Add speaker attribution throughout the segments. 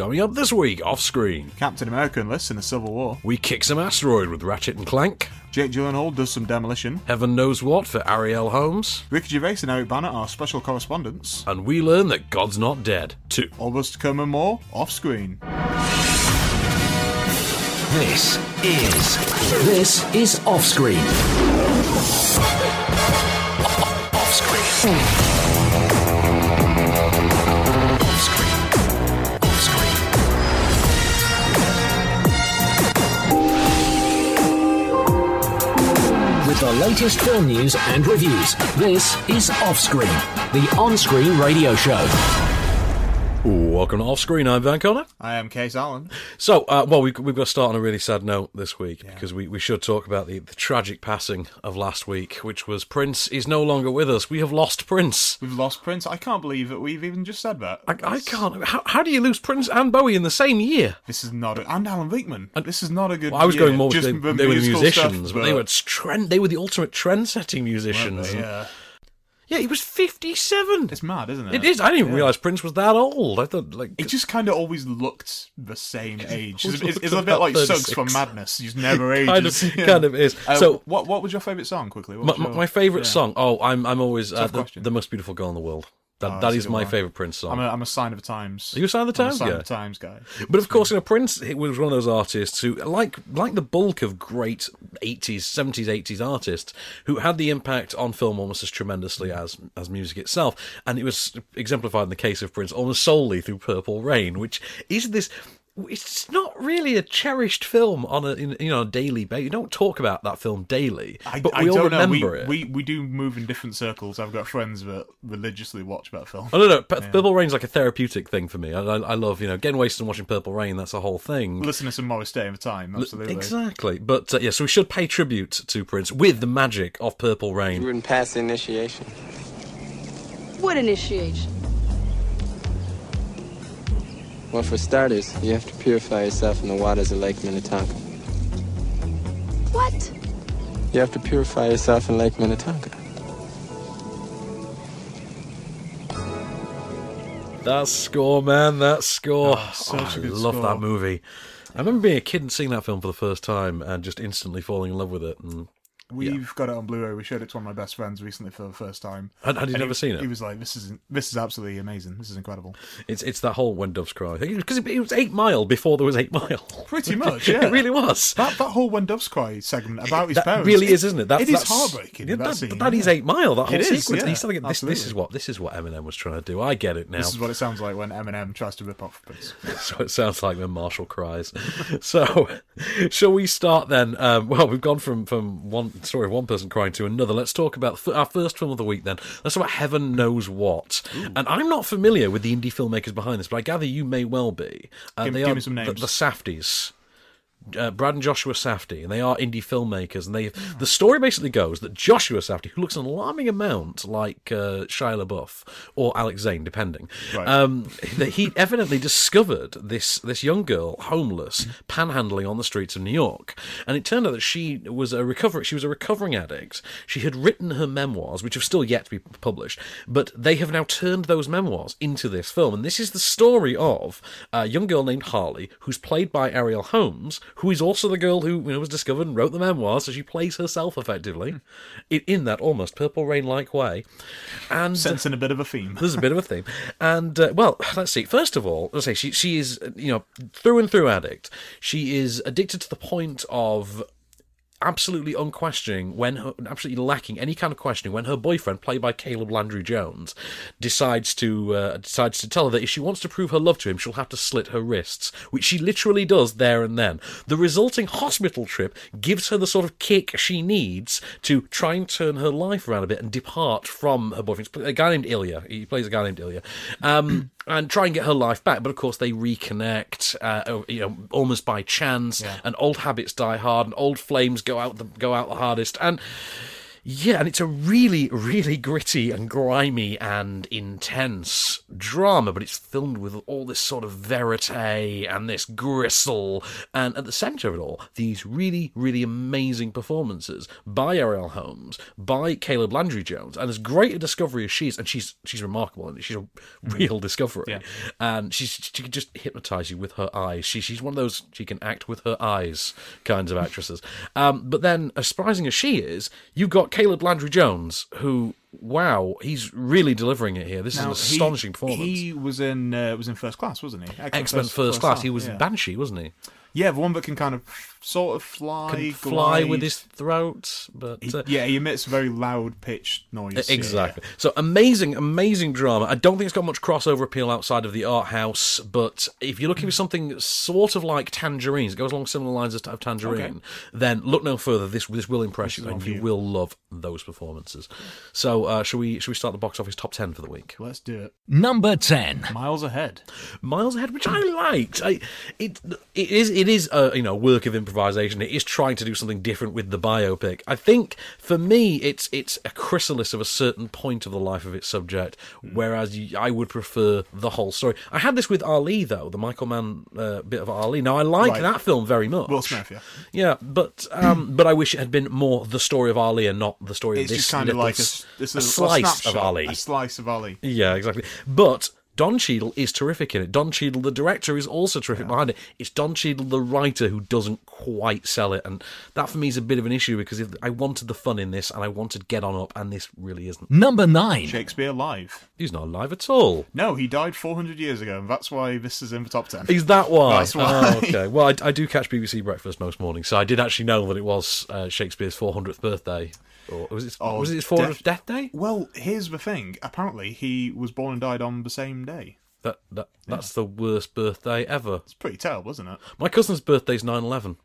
Speaker 1: Coming up this week, off screen,
Speaker 2: Captain America enlists in the Civil War.
Speaker 1: we kick some asteroid with Ratchet and Clank.
Speaker 2: Jake Gyllenhaal does some demolition.
Speaker 1: Heaven knows what for Arielle Holmes.
Speaker 2: Ricky Gervais and Eric Bana are special correspondents.
Speaker 1: And we learn that God's not dead, too.
Speaker 2: All this to come and more off screen.
Speaker 3: This is this is off screen. Off screen. Latest film news and reviews, this is Offscreen, the on-screen radio show.
Speaker 1: Welcome to Off Screen, I'm Van Connor.
Speaker 2: I am Case Allen.
Speaker 1: So, uh, well, we, we've got to start on a really sad note this week because we, we should talk about the, the tragic passing of last week, which was Prince is no longer with us. We have lost Prince.
Speaker 2: We've lost Prince. I can't believe that we've even just said that.
Speaker 1: I, I can't. How, how do you lose Prince and Bowie in the same year?
Speaker 2: This is not a, and Alan Rickman. this is not a good.
Speaker 1: Well, I was
Speaker 2: year.
Speaker 1: going more with
Speaker 2: Just
Speaker 1: they,
Speaker 2: the
Speaker 1: they were the musicians,
Speaker 2: stuff,
Speaker 1: but they were trend. They were the ultimate trend-setting musicians.
Speaker 2: Yeah,
Speaker 1: Yeah, he was fifty-seven.
Speaker 2: it's mad, isn't it?
Speaker 1: It is. I didn't even
Speaker 2: Yeah.
Speaker 1: realize Prince was that old. I thought like
Speaker 2: It just kind of always looked the same age. It's, it's, it's a bit like Suggs
Speaker 1: 36.
Speaker 2: from Madness. He's never ages.
Speaker 1: kind of
Speaker 2: Yeah.
Speaker 1: kind of is.
Speaker 2: Uh,
Speaker 1: so
Speaker 2: what what was your favourite song? Quickly, What
Speaker 1: my,
Speaker 2: was your-
Speaker 1: my favorite
Speaker 2: yeah.
Speaker 1: song. Oh, I'm I'm always uh,
Speaker 2: Tough
Speaker 1: the,
Speaker 2: question.
Speaker 1: the most beautiful girl in the world. That
Speaker 2: Oh, that's a
Speaker 1: is my
Speaker 2: one.
Speaker 1: favorite Prince song.
Speaker 2: I'm a, I'm a sign of the times.
Speaker 1: Are you a Sign of the times?
Speaker 2: I'm a
Speaker 1: Times
Speaker 2: sign
Speaker 1: guy?
Speaker 2: of the times guy.
Speaker 1: But of course, you know, Prince he was one of those artists who, like like the bulk of great 80s, 70s, 80s artists, who had the impact on film almost as tremendously mm. as as music itself. And it was exemplified in the case of Prince almost solely through Purple Rain, which is this. It's not really a cherished film on a in, you know a daily basis. You don't talk about that film daily,
Speaker 2: I,
Speaker 1: but
Speaker 2: I
Speaker 1: we all
Speaker 2: don't know.
Speaker 1: remember
Speaker 2: We,
Speaker 1: it.
Speaker 2: we we do move in different circles. I've got friends that religiously watch that film.
Speaker 1: I don't know. P- Purple Rain's like a therapeutic thing for me. I, I, I love you know getting wasted and watching Purple Rain. That's a whole thing.
Speaker 2: Listen to some Morris Day of the time. Absolutely.
Speaker 1: Exactly. But uh, yeah, so we should pay tribute to Prince with the magic of Purple
Speaker 4: You
Speaker 1: Rain.
Speaker 4: wouldn't pass the initiation.
Speaker 5: What initiation?
Speaker 4: Well, for starters, you have to purify yourself in the waters of Lake Minnetonka.
Speaker 5: What?
Speaker 4: You have to purify yourself in Lake Minnetonka.
Speaker 1: That score, man, that score.
Speaker 2: Oh, such a
Speaker 1: I
Speaker 2: good
Speaker 1: love
Speaker 2: score.
Speaker 1: that movie. I remember being a kid and seeing that film for the first time and just instantly falling in love with it. And
Speaker 2: We've got it on Blu-ray. We showed it to one of my best friends recently for the first time.
Speaker 1: had, had
Speaker 2: And
Speaker 1: never
Speaker 2: he,
Speaker 1: seen it?
Speaker 2: He was like, "This is this is absolutely amazing. This is incredible."
Speaker 1: It's it's that whole When Doves Cry because it, it was Eight Mile before there was Eight Mile.
Speaker 2: Pretty much, yeah.
Speaker 1: it really was.
Speaker 2: That that whole When Doves Cry segment about his
Speaker 1: That
Speaker 2: parents.
Speaker 1: really is, isn't it? That's,
Speaker 2: it is heartbreaking.
Speaker 1: Yeah,
Speaker 2: that,
Speaker 1: that,
Speaker 2: scene,
Speaker 1: that is
Speaker 2: yeah.
Speaker 1: Eight Mile. That whole
Speaker 2: It is,
Speaker 1: sequence.
Speaker 2: yeah,
Speaker 1: he's thinking, this, this is what this is what Eminem was trying to do. I get it now.
Speaker 2: This is what it sounds like when Eminem tries to rip off Prince.
Speaker 1: So it sounds like when Marshall cries. so, shall we start then? Um, well, we've gone from, from one story of one person crying to another. Let's talk about our first film of the week then. Let's talk about Heaven Knows What. And I'm not familiar with the indie filmmakers behind this, but I gather you may well be. Uh,
Speaker 2: Give-
Speaker 1: they
Speaker 2: give
Speaker 1: are
Speaker 2: me some
Speaker 1: the,
Speaker 2: names.
Speaker 1: the Safdies. Uh, Brad and Joshua Safdie, and they are indie filmmakers. And they, the story basically goes that Joshua Safdie, who looks an alarming amount like uh, Shia LaBeouf or Alex Zane, depending,
Speaker 2: Right.
Speaker 1: um, that he evidently discovered this this young girl homeless panhandling on the streets of New York, and it turned out that she was a recover she was a recovering addict. She had written her memoirs, which have still yet to be published, but they have now turned those memoirs into this film, and this is the story of a young girl named Harley, who's played by Arielle Holmes, who is also the girl who you know, was discovered and wrote the memoirs, so she plays herself effectively in, in that almost Purple Rain like way, and
Speaker 2: Sensing a bit of a theme.
Speaker 1: there's a bit of a theme. And uh, well, let's see. First of all, let's say she she is you know through and through addict. She is addicted to the point of absolutely unquestioning when her, absolutely lacking any kind of questioning when her boyfriend played by Caleb Landry Jones decides to uh, decides to tell her that if she wants to prove her love to him she'll have to slit her wrists which she literally does there and then. The resulting hospital trip gives her the sort of kick she needs to try and turn her life around a bit and depart from her boyfriend. A guy named Ilya. He plays a guy named Ilya. Um, and try and get her life back but of course they reconnect uh, you know almost by chance and old habits die hard and old flames go out the go out the hardest. And Yeah, and it's a really, really gritty and grimy and intense drama, but it's filmed with all this sort of verite and this gristle, and at the centre of it all, these really, really amazing performances by Arielle Holmes, by Caleb Landry Jones, and as great a discovery as she is, and she's she's remarkable, and she's a real discovery,
Speaker 2: Yeah.
Speaker 1: and she's she can just hypnotise you with her eyes. She she's one of those she can act with her eyes kinds of actresses. Um, but then, as surprising as she is, you've got Caleb Landry Jones, who wow, he's really delivering it here. This is an astonishing
Speaker 2: he,
Speaker 1: performance.
Speaker 2: He was in uh, was in first class, wasn't he?
Speaker 1: X Men First Class. He was
Speaker 2: yeah.
Speaker 1: Banshee, wasn't he?
Speaker 2: Yeah, the one that can kind of sort of fly,
Speaker 1: Can fly
Speaker 2: glide.
Speaker 1: with his throat, but
Speaker 2: He-
Speaker 1: uh,
Speaker 2: yeah, he emits very loud pitched noise. yeah,
Speaker 1: Exactly. So amazing, amazing drama. I don't think it's got much crossover appeal outside of the art house, but if you're looking for something sort of like Tangerines, it goes along similar lines of, of Tangerine,
Speaker 2: Okay.
Speaker 1: then look no further. This this will impress you, and you
Speaker 2: you.
Speaker 1: will love those performances. So, uh, shall we shall we start the box office top ten for the week?
Speaker 2: Let's do it.
Speaker 3: Number 10.
Speaker 2: Miles ahead.
Speaker 1: Miles Ahead, which I liked. I, it it is it is a you know work of improvisation. It is trying to do something different with the biopic. I think for me, it's it's a chrysalis of a certain point of the life of its subject, whereas I would prefer the whole story. I had this with Ali though, the Michael Mann uh, bit of Ali. Now I like
Speaker 2: Right.
Speaker 1: that film very much.
Speaker 2: Will Smith, yeah.
Speaker 1: Yeah, but um, but I wish it had been more the story of Ali and not the story
Speaker 2: It's
Speaker 1: of this
Speaker 2: just kind of like a, it's
Speaker 1: a
Speaker 2: a,
Speaker 1: slice of Ali.
Speaker 2: A slice of Ali.
Speaker 1: Yeah, exactly. But Don Cheadle is terrific in it. Don Cheadle, the director, is also terrific behind it. It's Don Cheadle, the writer, who doesn't quite sell it, and that for me is a bit of an issue because if I wanted the fun in this and I wanted Get On Up, and this really isn't.
Speaker 3: Number 9.
Speaker 2: Shakespeare live.
Speaker 1: He's not alive at all.
Speaker 2: No, he died 400 years ago, and that's why this is in the top 10.
Speaker 1: Is that why?
Speaker 2: That's why.
Speaker 1: Oh, okay. Well, I, I do catch BBC Breakfast most mornings, so I did actually know that it was uh, Shakespeare's 400th birthday. Or was it?
Speaker 2: Oh,
Speaker 1: was it his 400th
Speaker 2: death-
Speaker 1: death day?
Speaker 2: Well, here's the thing. Apparently, he was born and died on the same day.
Speaker 1: That, that that's the worst birthday ever.
Speaker 2: It's pretty terrible, isn't it?
Speaker 1: My cousin's birthday's 9/11.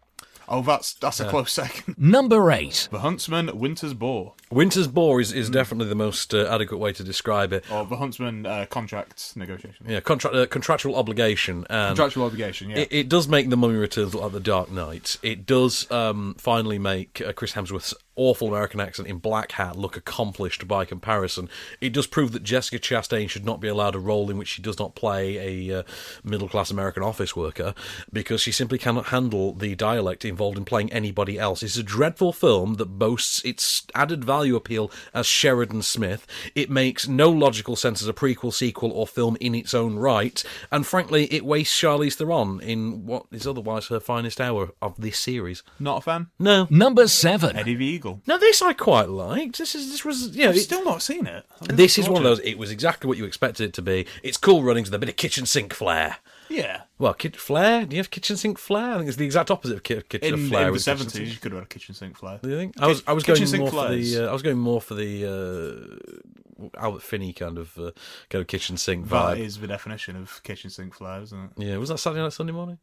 Speaker 2: Oh, that's that's a close second.
Speaker 3: Number 8.
Speaker 2: The Huntsman, Winter's Boar,
Speaker 1: Winter's Bore is,
Speaker 2: Hmm.
Speaker 1: is definitely the most uh, adequate way to describe it.
Speaker 2: or the Huntsman uh, contract negotiation.
Speaker 1: Yeah, contract, uh, contractual obligation. And
Speaker 2: Contractual obligation, yeah.
Speaker 1: It, it does make The Mummy Returns look like The Dark Knight. It does um, finally make uh, Chris Hemsworth's awful American accent in Black Hat look accomplished by comparison. It does prove that Jessica Chastain should not be allowed a role in which she does not play a uh, middle class American office worker because she simply cannot handle the dialect involved in playing anybody else. It's a dreadful film that boasts its added value appeal as Sheridan Smith. It makes no logical sense as a prequel, sequel, or film in its own right, and frankly, it wastes Charlize Theron in what is otherwise her finest hour of this series.
Speaker 2: Not a fan.
Speaker 1: No.
Speaker 3: Number 7.
Speaker 2: Eddie the Eagle.
Speaker 1: Now this I quite liked. This is this was you know
Speaker 2: I've still not seen it.
Speaker 1: This is one of those. It was exactly what you expected it to be. It's cool runnings with a bit of kitchen sink flair.
Speaker 2: Yeah.
Speaker 1: Well, kit flair? Do you have kitchen sink flair? I think it's the exact opposite of ki- kitchen
Speaker 2: In,
Speaker 1: flair.
Speaker 2: in the seventies, you could have had a kitchen sink flare.
Speaker 1: Do you think? I was I was going more
Speaker 2: sink
Speaker 1: for the uh, I was going more for the uh, Albert Finney kind of uh, kind of kitchen sink vibe.
Speaker 2: is the definition of kitchen sink flare, isn't it?
Speaker 1: Yeah, was that Saturday night Sunday morning?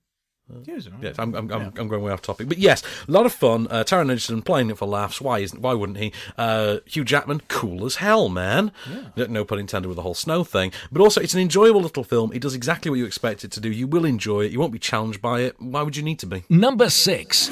Speaker 2: Yeah, isn't?
Speaker 1: Yes, I'm, I'm, I'm,
Speaker 2: Yeah.
Speaker 1: I'm going way off topic, but yes, a lot of fun. Uh, Taron Egerton playing it for laughs. Why isn't? Why wouldn't he? Uh, Hugh Jackman, cool as hell, man. No- No pun intended with the whole snow thing, but also it's an enjoyable little film. It does exactly what you expect it to do. You will enjoy it. You won't be challenged by it. Why would you need to be?
Speaker 3: Number 6.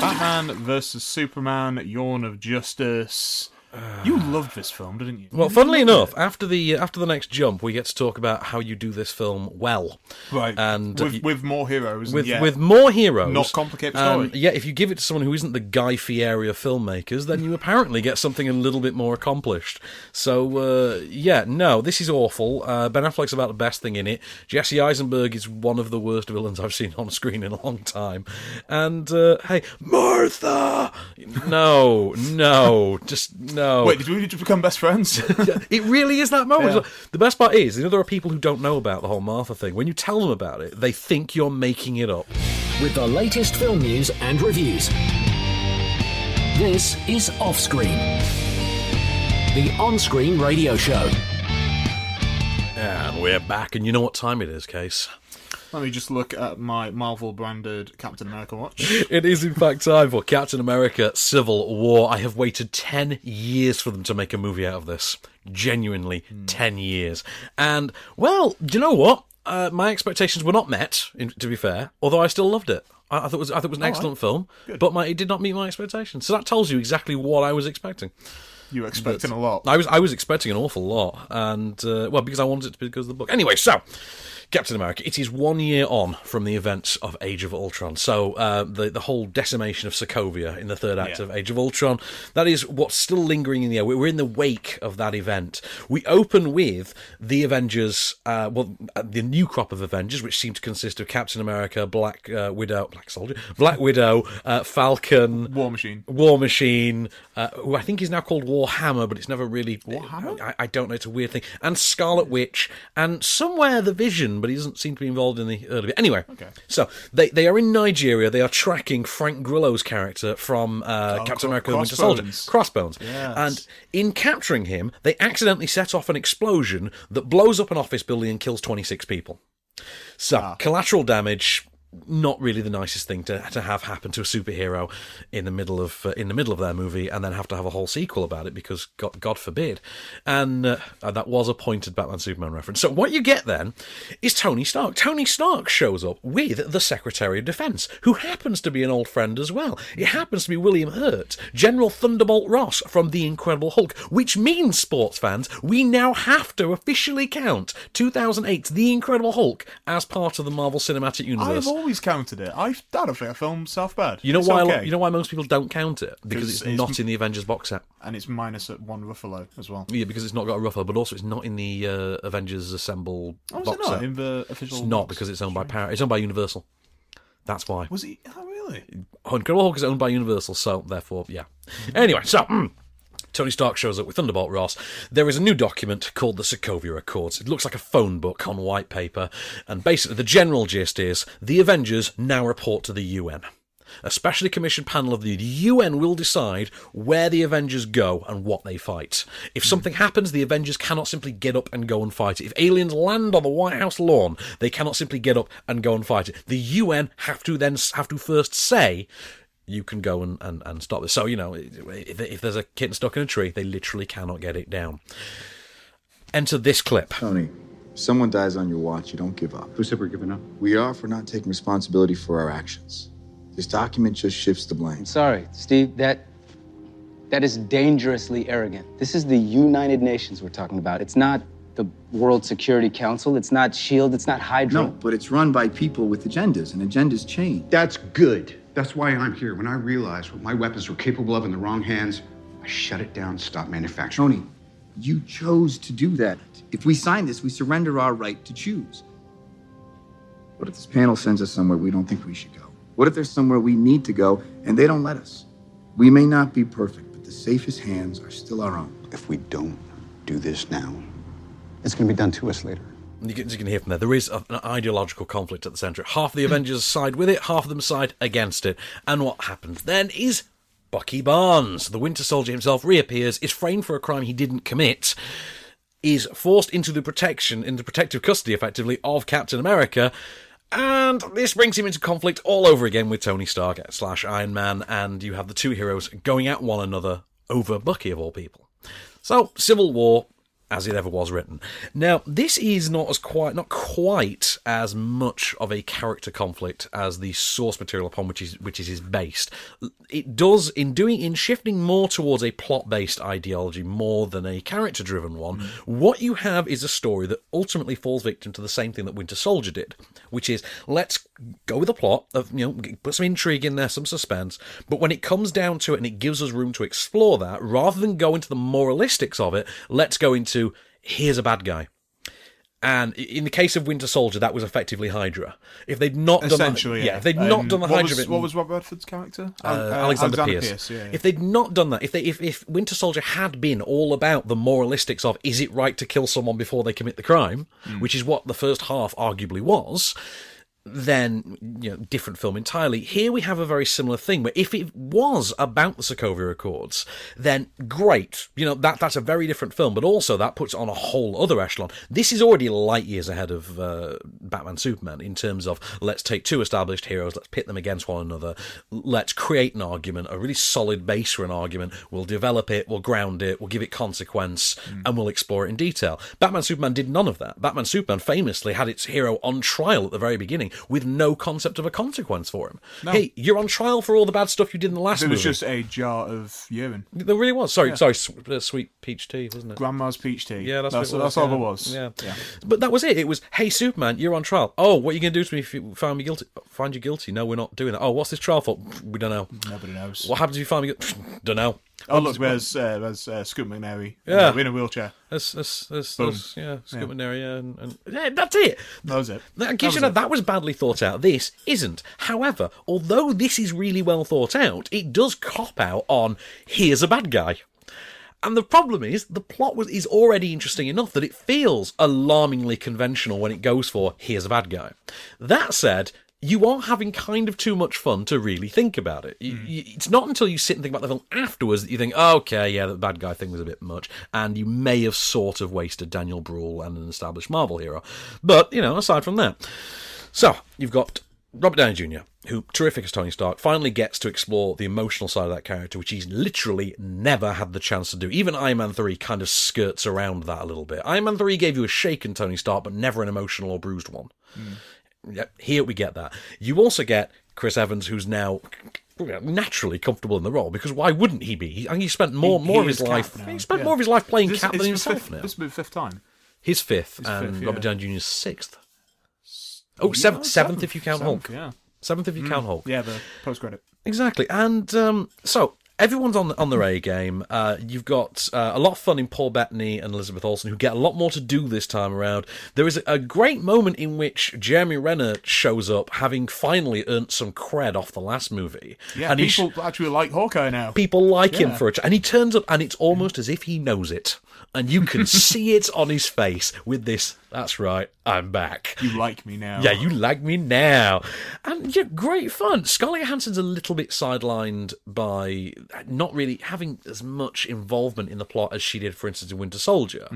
Speaker 2: Batman versus Superman, Yawn of Justice. You loved this film, didn't you?
Speaker 1: Well, funnily enough, after the after the next jump, we get to talk about how you do this film well,
Speaker 2: right.
Speaker 1: and uh,
Speaker 2: with,
Speaker 1: you-
Speaker 2: with more heroes.
Speaker 1: with
Speaker 2: yeah,
Speaker 1: with more heroes,
Speaker 2: Not complicated story.
Speaker 1: yeah, if you give it to someone who isn't the Guy Fieri of filmmakers, then you apparently get something a little bit more accomplished. So uh, yeah, no, this is awful. Uh, ben Affleck's about the best thing in it. Jesse Eisenberg is one of the worst villains I've seen on screen in a long time. And uh, hey, Martha, no, no, just no.
Speaker 2: Wait, did we just become best friends?
Speaker 1: It really is that moment.
Speaker 2: Yeah.
Speaker 1: The best part is, you know, there are people who don't know about the whole Martha thing. When you tell them about it, they think you're making it up.
Speaker 3: With the latest film news and reviews. This is Offscreen, the on screen radio show.
Speaker 1: And we're back, and you know what time it is, Case?
Speaker 2: Let me just look at my Marvel branded Captain America watch.
Speaker 1: It is, in fact, time for Captain America Civil War. I have waited 10 years for them to make a movie out of this. Genuinely, 10 years. And, well, do you know what? uh, my expectations were not met. In, to be fair, although I still loved it. I, I thought it was I thought it was an excellent film, but my, it did not meet my expectations. So that tells you exactly what I was expecting.
Speaker 2: You were expecting a lot.
Speaker 1: I was I was expecting an awful lot, and uh, well, because I wanted it to be because of the book. Anyway, so Captain America. It is one year on from the events of Age of Ultron. So uh, the the whole decimation of Sokovia in the third act
Speaker 2: Yeah.
Speaker 1: of Age of Ultron. That is what's still lingering in the air. We're in the wake of that event. We open with the Avengers. Uh, well, uh, the new crop of Avengers, which seem to consist of Captain America, Black uh, Widow, Black Soldier, Black Widow, uh, Falcon.
Speaker 2: War Machine.
Speaker 1: War Machine, uh, who I think is now called Warhammer, but it's never really.
Speaker 2: Warhammer?
Speaker 1: I, I don't know. It's a weird thing. And Scarlet Witch, and somewhere the Vision, but he doesn't seem to be involved in the early bit. Anyway,
Speaker 2: Okay.
Speaker 1: so they, they are in Nigeria. They are tracking Frank Grillo's character from uh,
Speaker 2: Oh,
Speaker 1: Captain America: The Winter Soldier,
Speaker 2: Crossbones. Yes.
Speaker 1: And in capturing him, they accidentally set off an explosion that blows up an office building and kills 26 people. So
Speaker 2: Ah.
Speaker 1: collateral damage, not really the nicest thing to to have happen to a superhero in the middle of uh, in the middle of their movie, and then have to have a whole sequel about it because God, God forbid. And uh, that was a pointed Batman Superman reference. So what you get then is Tony Stark. Tony Stark shows up with the Secretary of Defense, who happens to be an old friend as well. It happens to be William Hurt, General Thunderbolt Ross from The Incredible Hulk, which means sports fans, we now have to officially count 2008's The Incredible Hulk as part of the Marvel Cinematic Universe.
Speaker 2: Always counted it. I, I don't think a film's half bad.
Speaker 1: You know
Speaker 2: It's
Speaker 1: why?
Speaker 2: okay.
Speaker 1: You know why most people don't count it because it's,
Speaker 2: it's-
Speaker 1: not in the Avengers box set.
Speaker 2: and it's minus at one Ruffalo as well.
Speaker 1: Yeah, because it's not got a Ruffalo, but also it's not in the uh, Avengers Assemble
Speaker 2: Oh, is
Speaker 1: box
Speaker 2: it not
Speaker 1: set.
Speaker 2: in the official?
Speaker 1: It's not because it's owned by Par- It's owned by Universal. That's why.
Speaker 2: Was he? Oh, really?
Speaker 1: Incredible Hulk is owned by Universal, so therefore, yeah. Anyway, so. mm, Tony Stark shows up with Thunderbolt Ross. There is a new document called the Sokovia Accords. It looks like a phone book on white paper, and basically the general gist is the Avengers now report to the UN. A specially commissioned panel of the UN will decide where the Avengers go and what they fight. If something happens, the Avengers cannot simply get up and go and fight it. If aliens land on the White House lawn, they cannot simply get up and go and fight it. The UN have to then have to first say, you can go and, and, and stop this. So, you know, if, if there's a kitten stuck in a tree, they literally cannot get it down. Enter this clip.
Speaker 6: Tony, if someone dies on your watch, you don't give up.
Speaker 7: Who said we're giving up?
Speaker 6: We are for not taking responsibility for our actions. This document just shifts the blame.
Speaker 4: I'm sorry, Steve. That that is dangerously arrogant. This is the United Nations we're talking about. It's not the World Security Council. It's not Shield. It's not Hydra.
Speaker 6: No, but it's run by people with agendas, and agendas change.
Speaker 7: That's good. That's why I'm here. When I realized what my weapons were capable of in the wrong hands, I shut it down, stopped manufacturing.
Speaker 6: Tony, you chose to do that. If we sign this, we surrender our right to choose. What if this panel sends us somewhere we don't think we should go? What if there's somewhere we need to go and they don't let us? We may not be perfect, but the safest hands are still our own.
Speaker 7: If we don't do this now, it's going to be done to us later.
Speaker 1: You can, you can hear from there. There is a- an ideological conflict at the centre. Half the Avengers side with it, half of them side against it. And what happens then is Bucky Barnes, the Winter Soldier himself, reappears, is framed for a crime he didn't commit, is forced into the protection, into protective custody, effectively, of Captain America. And this brings him into conflict all over again with Tony Stark slash Iron Man, and you have the two heroes going at one another over Bucky of all people. So, Civil War, as it ever was written. Now, this is not as quite not quite as much of a character conflict as the source material upon which is which is, is based. It does in doing in shifting more towards a plot-based ideology more than a character-driven one. Mm. What you have is a story that ultimately falls victim to the same thing that Winter Soldier did, which is let's go with a plot of you know put some intrigue in there, some suspense, but when it comes down to it and it gives us room to explore that, rather than go into the moralistics of it, let's go into here's a bad guy. And in the case of Winter Soldier, that was effectively Hydra. If they'd not done
Speaker 2: Essentially,
Speaker 1: that,
Speaker 2: yeah.
Speaker 1: if they'd not
Speaker 2: Um,
Speaker 1: done the
Speaker 2: what
Speaker 1: Hydra
Speaker 2: was,
Speaker 1: bit,
Speaker 2: what was Rob Redford's character?
Speaker 1: uh,
Speaker 2: uh,
Speaker 1: Alexander, Pierce.
Speaker 2: yeah, yeah.
Speaker 1: If they'd not done that, if they if, if Winter Soldier had been all about the moralistics of is it right to kill someone before they commit the crime,
Speaker 2: Hmm.
Speaker 1: which is what the first half arguably was, then you know different film entirely. Here we have a very similar thing where if it was about the Sokovia Accords, then great, you know that that's a very different film, but also that puts on a whole other echelon. This is already light years ahead of uh, Batman Superman in terms of let's take two established heroes, let's pit them against one another, let's create an argument, a really solid base for an argument. We'll develop it, we'll ground it, we'll give it consequence, and we'll explore it in detail. Batman Superman did none of that. Batman Superman famously had its hero on trial at the very beginning with no concept of a consequence for him. Hey, you're on trial for all the bad stuff you did in the last
Speaker 2: It was just a jar of urine.
Speaker 1: There really was. Sorry, sorry, sw- uh, sweet peach tea, wasn't it?
Speaker 2: Grandma's peach tea.
Speaker 1: Yeah, that's,
Speaker 2: that's,
Speaker 1: what it
Speaker 2: that's
Speaker 1: was,
Speaker 2: all
Speaker 1: yeah.
Speaker 2: there was.
Speaker 1: Yeah.
Speaker 2: yeah.
Speaker 1: but that was it. It was, hey, Superman, you're on trial. Oh, what are you going to do to me if you find me guilty? Find you guilty? No, we're not doing that. Oh, what's this trial for? We don't know.
Speaker 2: Nobody knows.
Speaker 1: What happens if you find me guilty? don't know.
Speaker 2: Oh look, there's uh, there's uh, Scoot McNairy.
Speaker 1: Yeah.
Speaker 2: in a wheelchair.
Speaker 1: That's, that's, that's,
Speaker 2: Boom.
Speaker 1: that's yeah, Scoot McNairy, yeah, and, and yeah, that's it.
Speaker 2: That was it.
Speaker 1: That
Speaker 2: That
Speaker 1: you
Speaker 2: was
Speaker 1: know
Speaker 2: it.
Speaker 1: that was badly thought out. This isn't. However, although this is really well thought out, it does cop out on here's a bad guy. And the problem is the plot was is already interesting enough that it feels alarmingly conventional when it goes for here's a bad guy. That said, you are having kind of too much fun to really think about it. You, mm. you, it's not until you sit and think about the film afterwards that you think, oh, okay, yeah, the bad guy thing was a bit much, and you may have sort of wasted Daniel Bruhl and an established Marvel hero. But you know, aside from that, so you've got Robert Downey Jr., who terrific as Tony Stark, finally gets to explore the emotional side of that character, which he's literally never had the chance to do. Even Iron Man 3 kind of skirts around that a little bit. Iron Man 3 gave you a shaken Tony Stark, but never an emotional or bruised one. Mm. Yep, here we get that. You also get Chris Evans, who's now naturally comfortable in the role because why wouldn't he be? He, he spent more
Speaker 2: He-
Speaker 1: more
Speaker 2: he
Speaker 1: of his life.
Speaker 2: now,
Speaker 1: He spent
Speaker 2: yeah.
Speaker 1: more of his life playing
Speaker 2: This-
Speaker 1: Cap than himself
Speaker 2: fifth-
Speaker 1: now.
Speaker 2: This will be the fifth time.
Speaker 1: His fifth,
Speaker 2: His
Speaker 1: and
Speaker 2: fifth,
Speaker 1: Robert
Speaker 2: yeah.
Speaker 1: Downey Jr.'s sixth. Oh, seventh, seventh if you count
Speaker 2: Seventh,
Speaker 1: Hulk.
Speaker 2: Yeah.
Speaker 1: Seventh if you count Hulk.
Speaker 2: Yeah, the post credit.
Speaker 1: Exactly. And um, so everyone's on on their A game. Uh, you've got uh, a lot of fun in Paul Bettany and Elizabeth Olsen, who get a lot more to do this time around. There is a, a great moment in which Jeremy Renner shows up, having finally earned some cred off the last movie.
Speaker 2: Yeah,
Speaker 1: and he sh-
Speaker 2: people actually like Hawkeye now.
Speaker 1: people like him
Speaker 2: Yeah.
Speaker 1: for it, and he turns up, and it's almost as if he knows it. And you can see it on his face with this. That's right, I'm back.
Speaker 2: You like me now.
Speaker 1: Yeah, you like me now. And yeah, great fun. Scarlett Johansson's a little bit sidelined by not really having as much involvement in the plot as she did, for instance, in Winter Soldier.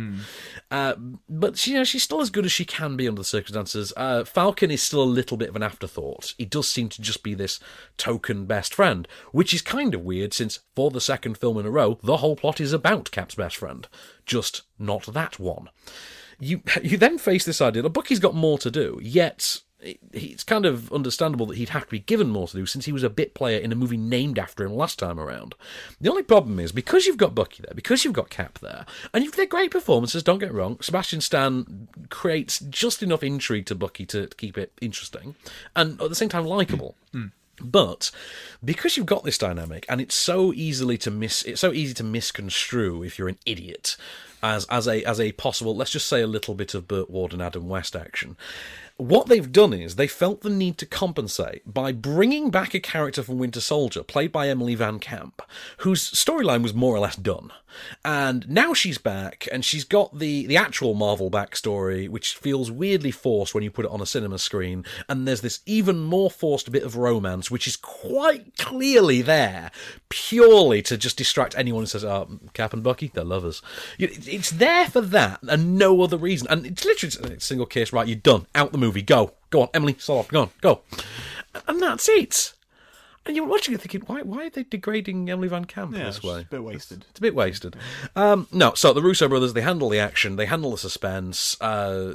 Speaker 1: Uh, but she, you know, she's still as good as she can be under the circumstances. Uh, Falcon is still a little bit of an afterthought. He does seem to just be this token best friend, which is kind of weird since for the second film in a row, the whole plot is about Cap's best friend, just not that one you you then face this idea that Bucky's got more to do, yet it's kind of understandable that he'd have to be given more to do since he was a bit player in a movie named after him last time around. The only problem is because you've got Bucky there, because you've got Cap there, and you've got great performances, don't get wrong, Sebastian Stan creates just enough intrigue to Bucky to, to keep it interesting and at the same time likable. Hmm. Hmm. But because you've got this dynamic, and it's so easily to miss, it's so easy to misconstrue if you're an idiot, as as a as a possible, let's just say a little bit of Burt Ward and Adam West action. What they've done is they felt the need to compensate by bringing back a character from Winter Soldier, played by Emily Van Camp, whose storyline was more or less done. And now she's back, and she's got the, the actual Marvel backstory, which feels weirdly forced when you put it on a cinema screen. And there's this even more forced bit of romance, which is quite clearly there, purely to just distract anyone who says, oh, Cap and Bucky, they're lovers. It's there for that, and no other reason. And it's literally a single case, right, you're done, out the movie, go. Go on, Emily, start off, go on, go. And that's it. And you're watching it thinking, why, why are they degrading Emily Van Camp
Speaker 2: Yeah,
Speaker 1: this
Speaker 2: it's a bit wasted.
Speaker 1: It's a bit wasted. Um, no, so the Russo brothers, they handle the action, they handle the suspense. Uh,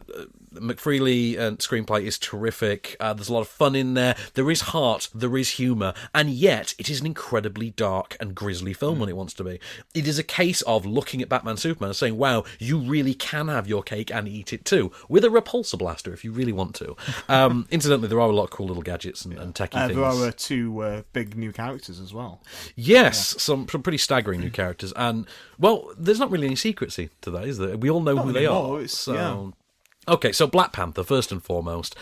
Speaker 1: McFeely and screenplay is terrific. Uh, there's a lot of fun in there. There is heart, there is humour, and yet it is an incredibly dark and grisly film when it wants to be. It is a case of looking at Batman Superman and saying, wow, you really can have your cake and eat it too, with a repulsor blaster if you really want to. Um, incidentally, there are a lot of cool little gadgets and, and techie
Speaker 2: Uh,
Speaker 1: things.
Speaker 2: there are uh, two big new characters as well.
Speaker 1: Yes, some, some pretty staggering new characters, and well, there's not really any secrecy to that, is there? We all know
Speaker 2: Not
Speaker 1: who they are. So,
Speaker 2: yeah.
Speaker 1: okay, so Black Panther first and foremost.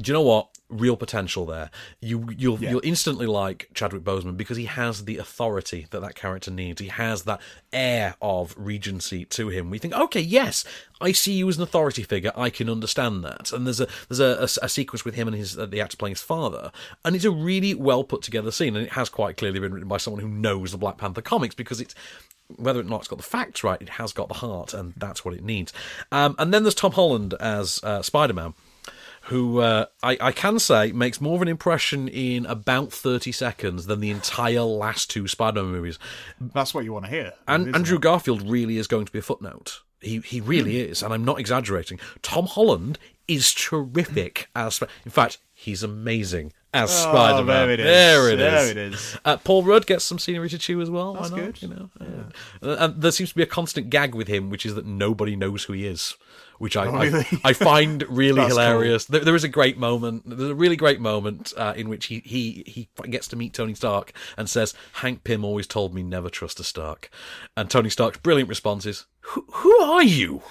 Speaker 1: Do you know what? Real potential there. You you'll
Speaker 2: Yeah.
Speaker 1: you'll instantly like Chadwick Boseman because he has the authority that that character needs. He has that air of regency to him. We think, okay, yes, I see you as an authority figure. I can understand that. And there's a there's a, a, a sequence with him and his uh, the actor playing his father, and it's a really well put together scene. And it has quite clearly been written by someone who knows the Black Panther comics because it's whether or not it's got the facts right, it has got the heart, and that's what it needs. Um, and then there's Tom Holland as uh, Spider Man who uh, I, I can say makes more of an impression in about 30 seconds than the entire last two Spider-Man movies.
Speaker 2: That's what you want to hear.
Speaker 1: And Andrew
Speaker 2: it?
Speaker 1: Garfield really is going to be a footnote. He he really is, and I'm not exaggerating. Tom Holland is terrific as in fact he's amazing as
Speaker 2: Oh,
Speaker 1: Spider-Man.
Speaker 2: there it is.
Speaker 1: There it
Speaker 2: There
Speaker 1: is.
Speaker 2: it is.
Speaker 1: Uh, Paul Rudd gets some scenery to chew as well.
Speaker 2: That's good.
Speaker 1: You know, yeah. And there seems to be a constant gag with him, which is that nobody knows who he is, which I
Speaker 2: Oh,
Speaker 1: I,
Speaker 2: really?
Speaker 1: I find really
Speaker 2: That's cool.
Speaker 1: hilarious. There, there is a great moment. There's a really great moment uh, in which he, he he gets to meet Tony Stark and says, "Hank Pym always told me never trust a Stark," and Tony Stark's brilliant response is, "Who, who are you?"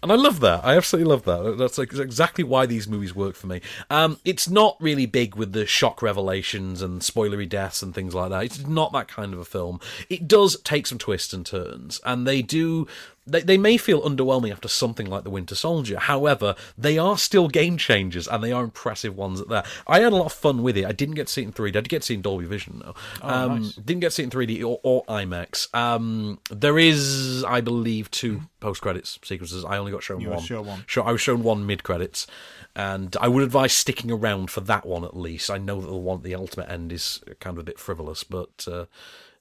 Speaker 1: And I love that. I absolutely love that. That's like exactly why these movies work for me. Um, it's not really big with the shock revelations and spoilery deaths and things like that. It's not that kind of a film. It does take some twists and turns, and they do. They, they may feel underwhelming after something like The Winter Soldier. However, they are still game changers, and they are impressive ones at that. I had a lot of fun with it. I didn't get to see it in 3D. I did get to see it in Dolby Vision, though. um,
Speaker 2: nice.
Speaker 1: Didn't get to see it in 3D or, or IMAX. Um, there is, I believe, two post credits sequences. I only got shown
Speaker 2: You
Speaker 1: one.
Speaker 2: shown one.
Speaker 1: Sure, I was shown one mid credits, and I would advise sticking around for that one at least. I know that the one, the ultimate end, is kind of a bit frivolous, but. Uh,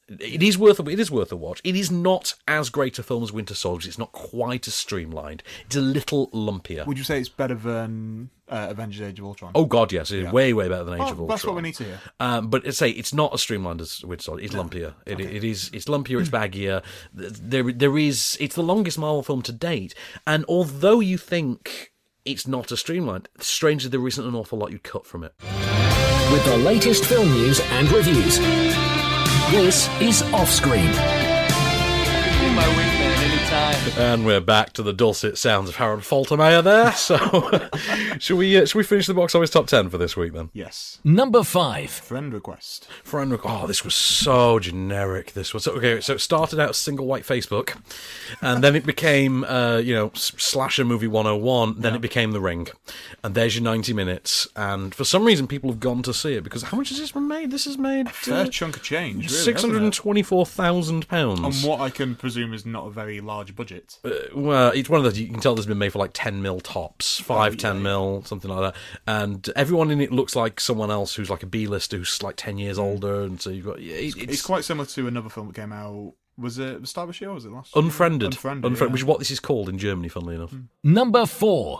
Speaker 1: it is worth a, it is worth a watch. It is not as great a film as Winter Soldier. It's not quite as streamlined. It's a little lumpier.
Speaker 2: Would you say it's better than uh, Avengers: Age of Ultron?
Speaker 1: Oh God, yes, it's way way better than Age
Speaker 2: Oh,
Speaker 1: of Ultron.
Speaker 2: that's what we need to hear.
Speaker 1: Um, but I say it's not as streamlined as Winter Soldier. It's lumpier. It, it is. It's lumpier. It's baggier. There, there is. It's the longest Marvel film to date. And although you think it's not as streamlined, strangely there isn't an awful lot you'd cut from it.
Speaker 3: With the latest film news and reviews. This is Offscreen.
Speaker 1: And we're back to the dulcet sounds of Harold Faltermeyer there. So, should we? Uh, should we finish the box office top ten for this week then?
Speaker 2: Yes.
Speaker 3: Number 5.
Speaker 2: Friend request.
Speaker 1: Friend request. Oh, this was so generic. This was so, okay. So it started out as single white Facebook, and then it became, uh, you know, slasher movie one hundred and one. Then it became The Ring, and there's your ninety minutes. And for some reason, people have gone to see it because how much has this been made? This has made a
Speaker 2: Fair chunk of change. Really,
Speaker 1: six hundred and
Speaker 2: hasn't it?
Speaker 1: twenty-four thousand
Speaker 2: On what I can presume is not a very large budget.
Speaker 1: Uh, well, it's one of those you can tell this has been made for like ten mil tops, oh, five, ten mil, something like that. And everyone in it looks like someone else who's like a B-lister who's like ten years mm. older, and so you've got yeah, it,
Speaker 2: It's, quite similar to another film that came out. Was it the start of the year? or Was it last?
Speaker 1: Unfriended,
Speaker 2: Unfriended,
Speaker 1: Unfriended
Speaker 2: yeah.
Speaker 1: which is what this is called in Germany, funnily enough. Mm.
Speaker 3: Number 4.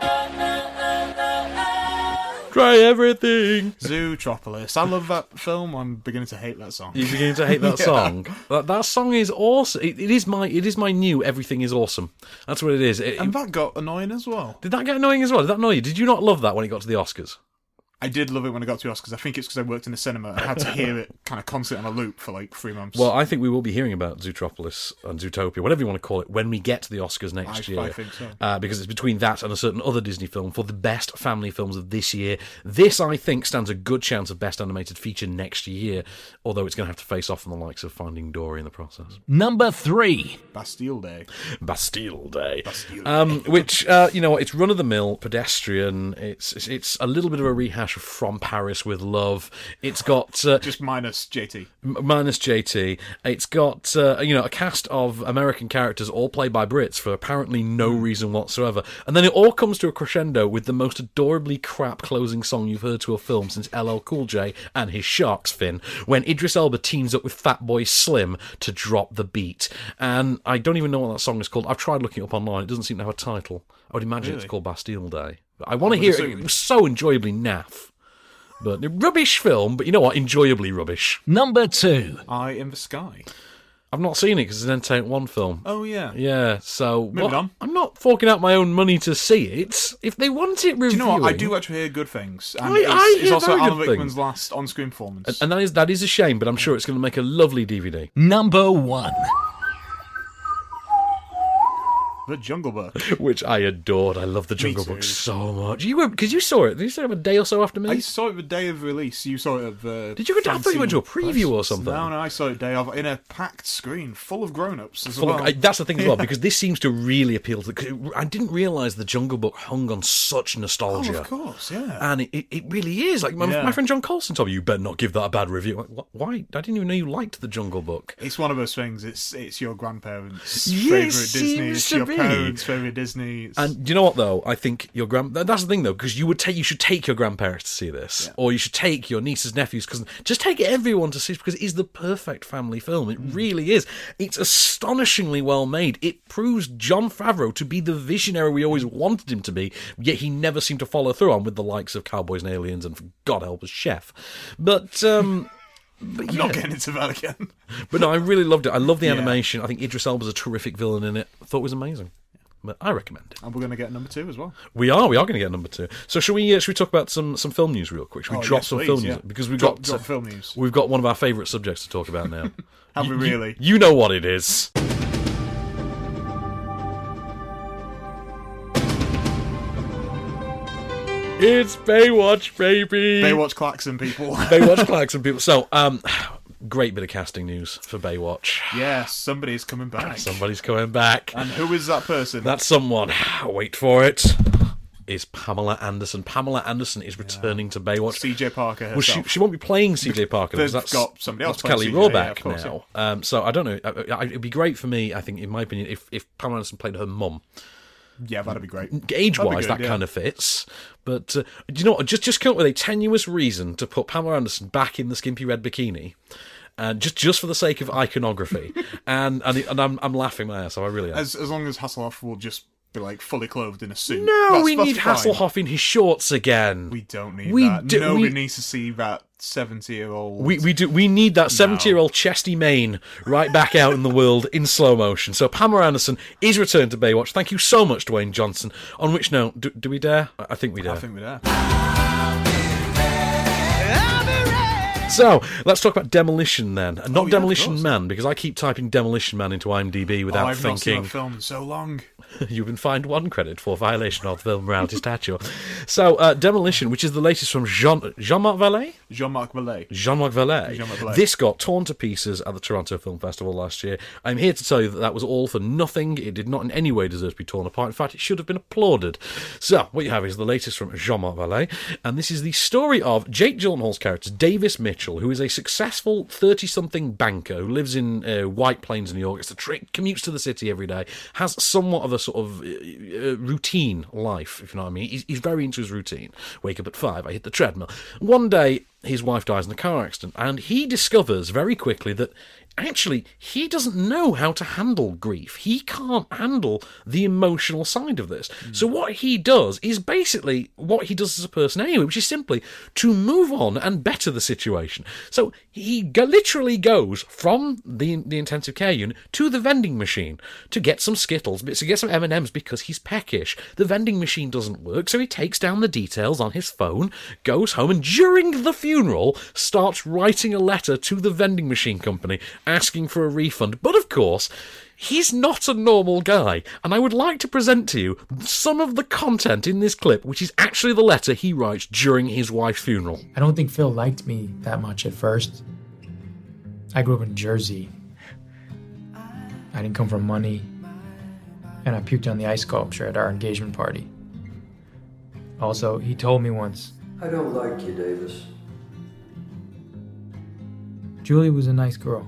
Speaker 1: Try everything.
Speaker 2: Zootropolis. I love that film. I'm beginning to hate that song.
Speaker 1: You're beginning to hate that
Speaker 2: Yeah.
Speaker 1: song. That, that song is awesome. It, it is my it is my new everything is awesome. That's what it is. It-
Speaker 2: And that got annoying as well.
Speaker 1: did that get annoying as well? Did that annoy you? Did you not love that when it got to the Oscars?
Speaker 2: I did love it when I got to the Oscars. I think it's because I worked in the cinema. I had to hear it kind of constant on a loop for like three months.
Speaker 1: Well, I think we will be hearing about Zootropolis and Zootopia, whatever you want to call it, when we get to the Oscars next
Speaker 2: I-
Speaker 1: year.
Speaker 2: I think so.
Speaker 1: Uh, because it's between that and a certain other Disney film for the best family films of this year. This, I think, stands a good chance of best animated feature next year, although it's going to have to face off on the likes of Finding Dory in the process.
Speaker 3: Number 3.
Speaker 2: Bastille Day.
Speaker 1: Bastille Day, um, which uh, you know it's run of the mill pedestrian. It's, it's it's a little bit of a rehash From Paris with Love. It's got uh,
Speaker 2: Just minus JT.
Speaker 1: M- minus JT. It's got uh, you know a cast of American characters all played by Brits for apparently no reason whatsoever, and then it all comes to a crescendo with the most adorably crap closing song you've heard to a film since LL Cool J and his Sharks Fin, when Idris Elba teams up with Fatboy Slim to drop the beat. And I don't even know what that song is called. I've tried looking it up online. It doesn't seem to have a title. I would imagine it's called Bastille Day. But I want to hear it. It was so enjoyably naff. But rubbish film, but you know what? Enjoyably rubbish.
Speaker 3: Number 2.
Speaker 2: Eye in the Sky.
Speaker 1: I've not seen it because it's an Entertainment One film.
Speaker 2: Oh yeah.
Speaker 1: Yeah, so
Speaker 2: Moving
Speaker 1: what-
Speaker 2: on.
Speaker 1: I'm not forking out my own money to see it. If they want it
Speaker 2: Do
Speaker 1: reviewing,
Speaker 2: you know what? I do actually hear good things. And
Speaker 1: I-
Speaker 2: it's,
Speaker 1: I
Speaker 2: it's
Speaker 1: hear
Speaker 2: also
Speaker 1: very
Speaker 2: Alan
Speaker 1: good
Speaker 2: Rickman's
Speaker 1: things.
Speaker 2: last on-screen performance.
Speaker 1: and that is that is a shame, but I'm sure it's going to make a lovely DVD.
Speaker 3: Number 1.
Speaker 2: The Jungle Book.
Speaker 1: which I adored. I love the Jungle. Book so much. You were because you saw it. Did you say it a day or so after me?
Speaker 2: I saw it the day of release. You saw it at the.
Speaker 1: Did you go- I thought you went to a preview or something.
Speaker 2: No, no, I saw it day of in a packed screen full of grown-ups as
Speaker 1: Full of-
Speaker 2: well.
Speaker 1: I- that's the thing as well because this seems to really appeal to. it- I didn't realize the Jungle Book hung on such
Speaker 2: oh,
Speaker 1: nostalgia.
Speaker 2: of course, yeah.
Speaker 1: And it, it, really is. Like, my,
Speaker 2: Yeah.
Speaker 1: my friend John Colson told me, you better not give that a bad review. Like, Why? I didn't even know you liked the Jungle Book.
Speaker 2: It's one of those things. It's it's your grandparents'
Speaker 1: it
Speaker 2: favorite Disney. It's your parents' favorite Disney.
Speaker 1: And do you know what though? I think your grand that's the thing though because you would take you should take your grandparents to see this, or you should take your nieces, nephews, cousins. Just take everyone to see it because it is the perfect family film. It really is. It's astonishingly well made. It proves Jon Favreau to be the visionary we always wanted him to be, yet he never seemed to follow through on with the likes of Cowboys and Aliens and for God help us, Chef. But um. But yeah.
Speaker 2: not getting into that again.
Speaker 1: But no, I really loved it. I love the
Speaker 2: Yeah.
Speaker 1: animation. I think Idris Elba's a terrific villain in it. I thought it was amazing. But I recommend it.
Speaker 2: And we're going to get number two as well.
Speaker 1: We are. We are going to get number two. So should we? Uh, should we talk about some some film news real quick? Should we
Speaker 2: Oh,
Speaker 1: drop
Speaker 2: yes,
Speaker 1: some
Speaker 2: please,
Speaker 1: film
Speaker 2: yeah.
Speaker 1: news because we've
Speaker 2: Drop-
Speaker 1: got
Speaker 2: drop film news.
Speaker 1: We've got one of our favourite subjects to talk about now.
Speaker 2: Have we really?
Speaker 1: You, you know what it is. It's Baywatch, baby.
Speaker 2: Baywatch Klaxon people.
Speaker 1: Baywatch Klaxon people. So, um, great bit of casting news for Baywatch.
Speaker 2: yes, somebody's coming back.
Speaker 1: Somebody's coming back.
Speaker 2: And who is that person?
Speaker 1: That's someone, wait for it, is Pamela Anderson. Pamela Anderson is returning to Baywatch.
Speaker 2: CJ Parker
Speaker 1: Well, she, she won't be playing CJ Parker because that's
Speaker 2: got somebody else
Speaker 1: that's Kelly
Speaker 2: CJ, yeah,
Speaker 1: Rohrbach
Speaker 2: of course,
Speaker 1: now. Um, so I don't know. I, I, it'd be great for me, I think, in my opinion, if if Pamela Anderson played her mum.
Speaker 2: Yeah, that'd be great.
Speaker 1: Age wise, that
Speaker 2: yeah.
Speaker 1: kind of fits. But uh, do you know what? Just just come up with a tenuous reason to put Pamela Anderson back in the skimpy red bikini. And just, just for the sake of iconography, and and, and I'm I'm laughing my ass off. I really am.
Speaker 2: As as long as Hasselhoff will just be like fully clothed in a suit.
Speaker 1: no,
Speaker 2: That's-
Speaker 1: we
Speaker 2: that's
Speaker 1: need
Speaker 2: fine.
Speaker 1: Hasselhoff in his shorts again.
Speaker 2: We don't need
Speaker 1: We
Speaker 2: that.
Speaker 1: do-
Speaker 2: Nobody
Speaker 1: we-
Speaker 2: needs to see that seventy-year-old.
Speaker 1: We we do we need that seventy year old chesty mane right back out in the world in slow motion. So Pamela Anderson is returned to Baywatch. Thank you so much, Dwayne Johnson. On which note, do, do we dare? I think we dare.
Speaker 2: I think we dare.
Speaker 1: So let's talk about Demolition then, and not
Speaker 2: Oh, yeah,
Speaker 1: Demolition. Man because I keep typing Demolition Man into IMDb without
Speaker 2: Oh,
Speaker 1: without
Speaker 2: I've not seen
Speaker 1: thinking.
Speaker 2: that film so long.
Speaker 1: You've been fined one credit for violation of the film morality statute. So uh, Demolition, which is the latest from Jean Jean Marc Vallée.
Speaker 2: Jean-Marc Vallée.
Speaker 1: Jean-Marc Vallée.
Speaker 2: Jean-Marc Vallée.
Speaker 1: This got torn to pieces at the Toronto Film Festival last year. I'm here to tell you that that was all for nothing. It did not in any way deserve to be torn apart. In fact, it should have been applauded. So, what you have is the latest from Jean-Marc Vallée, and this is the story of Jake Gyllenhaal's character, Davis Mitchell, who is a successful 30-something banker who lives in uh, White Plains, New York. It's a trick, commutes to the city every day, has somewhat of a sort of uh, uh, routine life, if you know what I mean. He's, he's very into his routine. Wake up at five, I hit the treadmill. One day, his wife dies in a car accident, and he discovers very quickly that actually he doesn't know how to handle grief. He can't handle the emotional side of this. So mm. what he does is basically what he does as a person anyway, which is simply to move on and better the situation. So he go- literally goes from the the intensive care unit to the vending machine to get some Skittles, to get some M&Ms because he's peckish. The vending machine doesn't work, so he takes down the details on his phone, goes home, and during the funeral starts writing a letter to the vending machine company asking for a refund. But of course, he's not a normal guy, and I would like to present to you some of the content in this clip, which is actually the letter he writes during his wife's funeral.
Speaker 8: I don't think Phil liked me that much at first. I grew up in Jersey. I didn't come from money. And I puked on the ice sculpture at our engagement party. Also, he told me once
Speaker 9: I don't like you, Davis.
Speaker 8: Julie was a nice girl,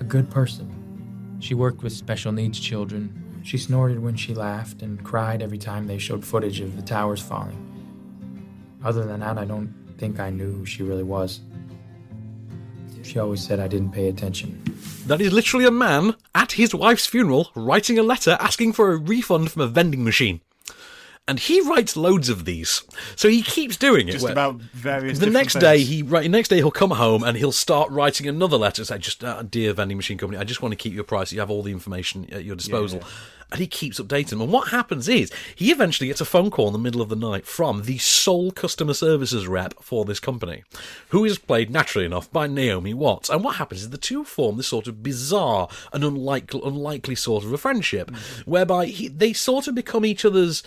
Speaker 8: a good person. She worked with special needs children. She snorted when she laughed and cried every time they showed footage of the towers falling. Other than that, I don't think I knew who she really was. She always said I didn't pay attention.
Speaker 1: That is literally a man at his wife's funeral writing a letter asking for a refund from a vending machine. And he writes loads of these, so he keeps doing it.
Speaker 2: Just about various.
Speaker 1: the next day, he right, the next day he'll come home and he'll start writing another letter. Say, just uh, dear vending machine company, I just want to keep your price. You have all the information at your disposal. And he keeps updating them. And what happens is he eventually gets a phone call in the middle of the night from the sole customer services rep for this company, who is played naturally enough by Naomi Watts. And what happens is the two form this sort of bizarre and unlikely, unlikely sort of a friendship, whereby he, they sort of become each other's.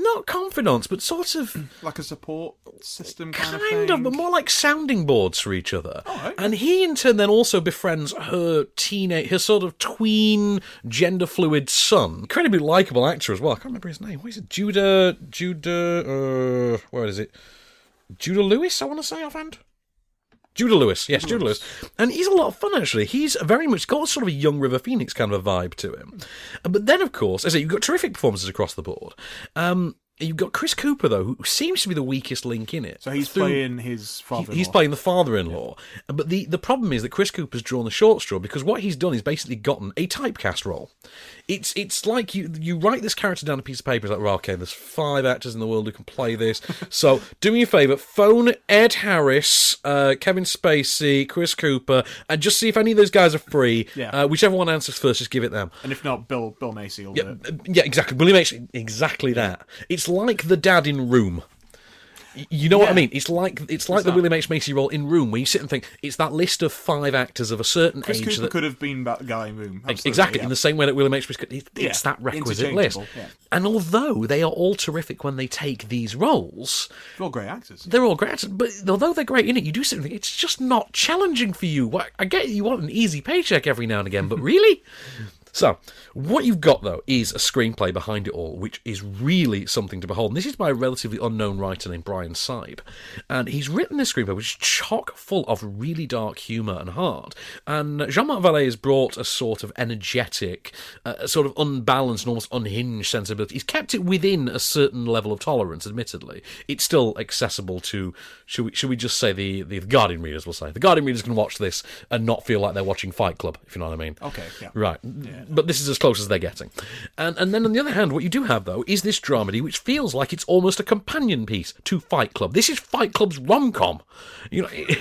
Speaker 1: Not confidants, but sort of
Speaker 2: like a support system kind, of thing.
Speaker 1: of, but more like sounding boards for each other. And he, in turn, then also befriends her teenage, her sort of tween, gender fluid son. Incredibly likable actor as well. I can't remember his name. What is it? Judah, Judah, uh, where is it? Judah Lewis, I want to say offhand. Judah Lewis, yes, Judah Lewis. And he's a lot of fun, actually. He's very much got sort of a young River Phoenix kind of a vibe to him. But then, of course, as I say, you've got terrific performances across the board. Um, you've got Chris Cooper, though, who seems to be the weakest link in it.
Speaker 2: So he's
Speaker 1: Through-
Speaker 2: playing his
Speaker 1: he-
Speaker 2: father.
Speaker 1: He's playing the father-in-law, but the the problem is that Chris Cooper's drawn the short straw because what he's done is basically gotten a typecast role. It's it's like you you write this character down on a piece of paper. It's like, well, okay, there's five actors in the world who can play this. so do me a favor, phone Ed Harris, uh, Kevin Spacey, Chris Cooper, and just see if any of those guys are free.
Speaker 2: Yeah.
Speaker 1: Uh, whichever one answers first, just give it them.
Speaker 2: and if not, Bill Bill Macy will
Speaker 1: Yeah,
Speaker 2: do it.
Speaker 1: yeah, exactly. William H. Exactly that. It's like the dad in Room. You know what I mean? It's like it's like the
Speaker 2: that?
Speaker 1: William H Macy role in Room, where you sit and think it's that list of five actors of a certain
Speaker 2: Chris
Speaker 1: age.
Speaker 2: Cooper
Speaker 1: that,
Speaker 2: could have been that guy in Room. Absolutely,
Speaker 1: exactly
Speaker 2: yeah.
Speaker 1: in the same way that William H Macy could. It's,
Speaker 2: Yeah,
Speaker 1: that requisite list.
Speaker 2: yeah.
Speaker 1: And although they are all terrific when they take these roles,
Speaker 2: They're all great actors.
Speaker 1: they're all great. actors, But although they're great in it, you do sit and think it's just not challenging for you. I get you want an easy paycheck every now and again, but really. So, what you've got though is a screenplay behind it all, which is really something to behold. And this is by a relatively unknown writer named Bryan Sipe, and he's written this screenplay which is chock full of really dark humour and heart. And Jean-Marc Vallée has brought a sort of energetic, uh, a sort of unbalanced, and almost unhinged sensibility. He's kept it within a certain level of tolerance. Admittedly, it's still accessible to. Should we? Should we just say the the Guardian readers will say the Guardian readers can watch this and not feel like they're watching Fight Club, if you know what I mean.
Speaker 2: Okay, yeah.
Speaker 1: Right. But this is as close as they're getting. And and then on the other hand, what you do have though is this dramedy which feels like it's almost a companion piece to Fight Club. This is Fight Club's rom com. You know,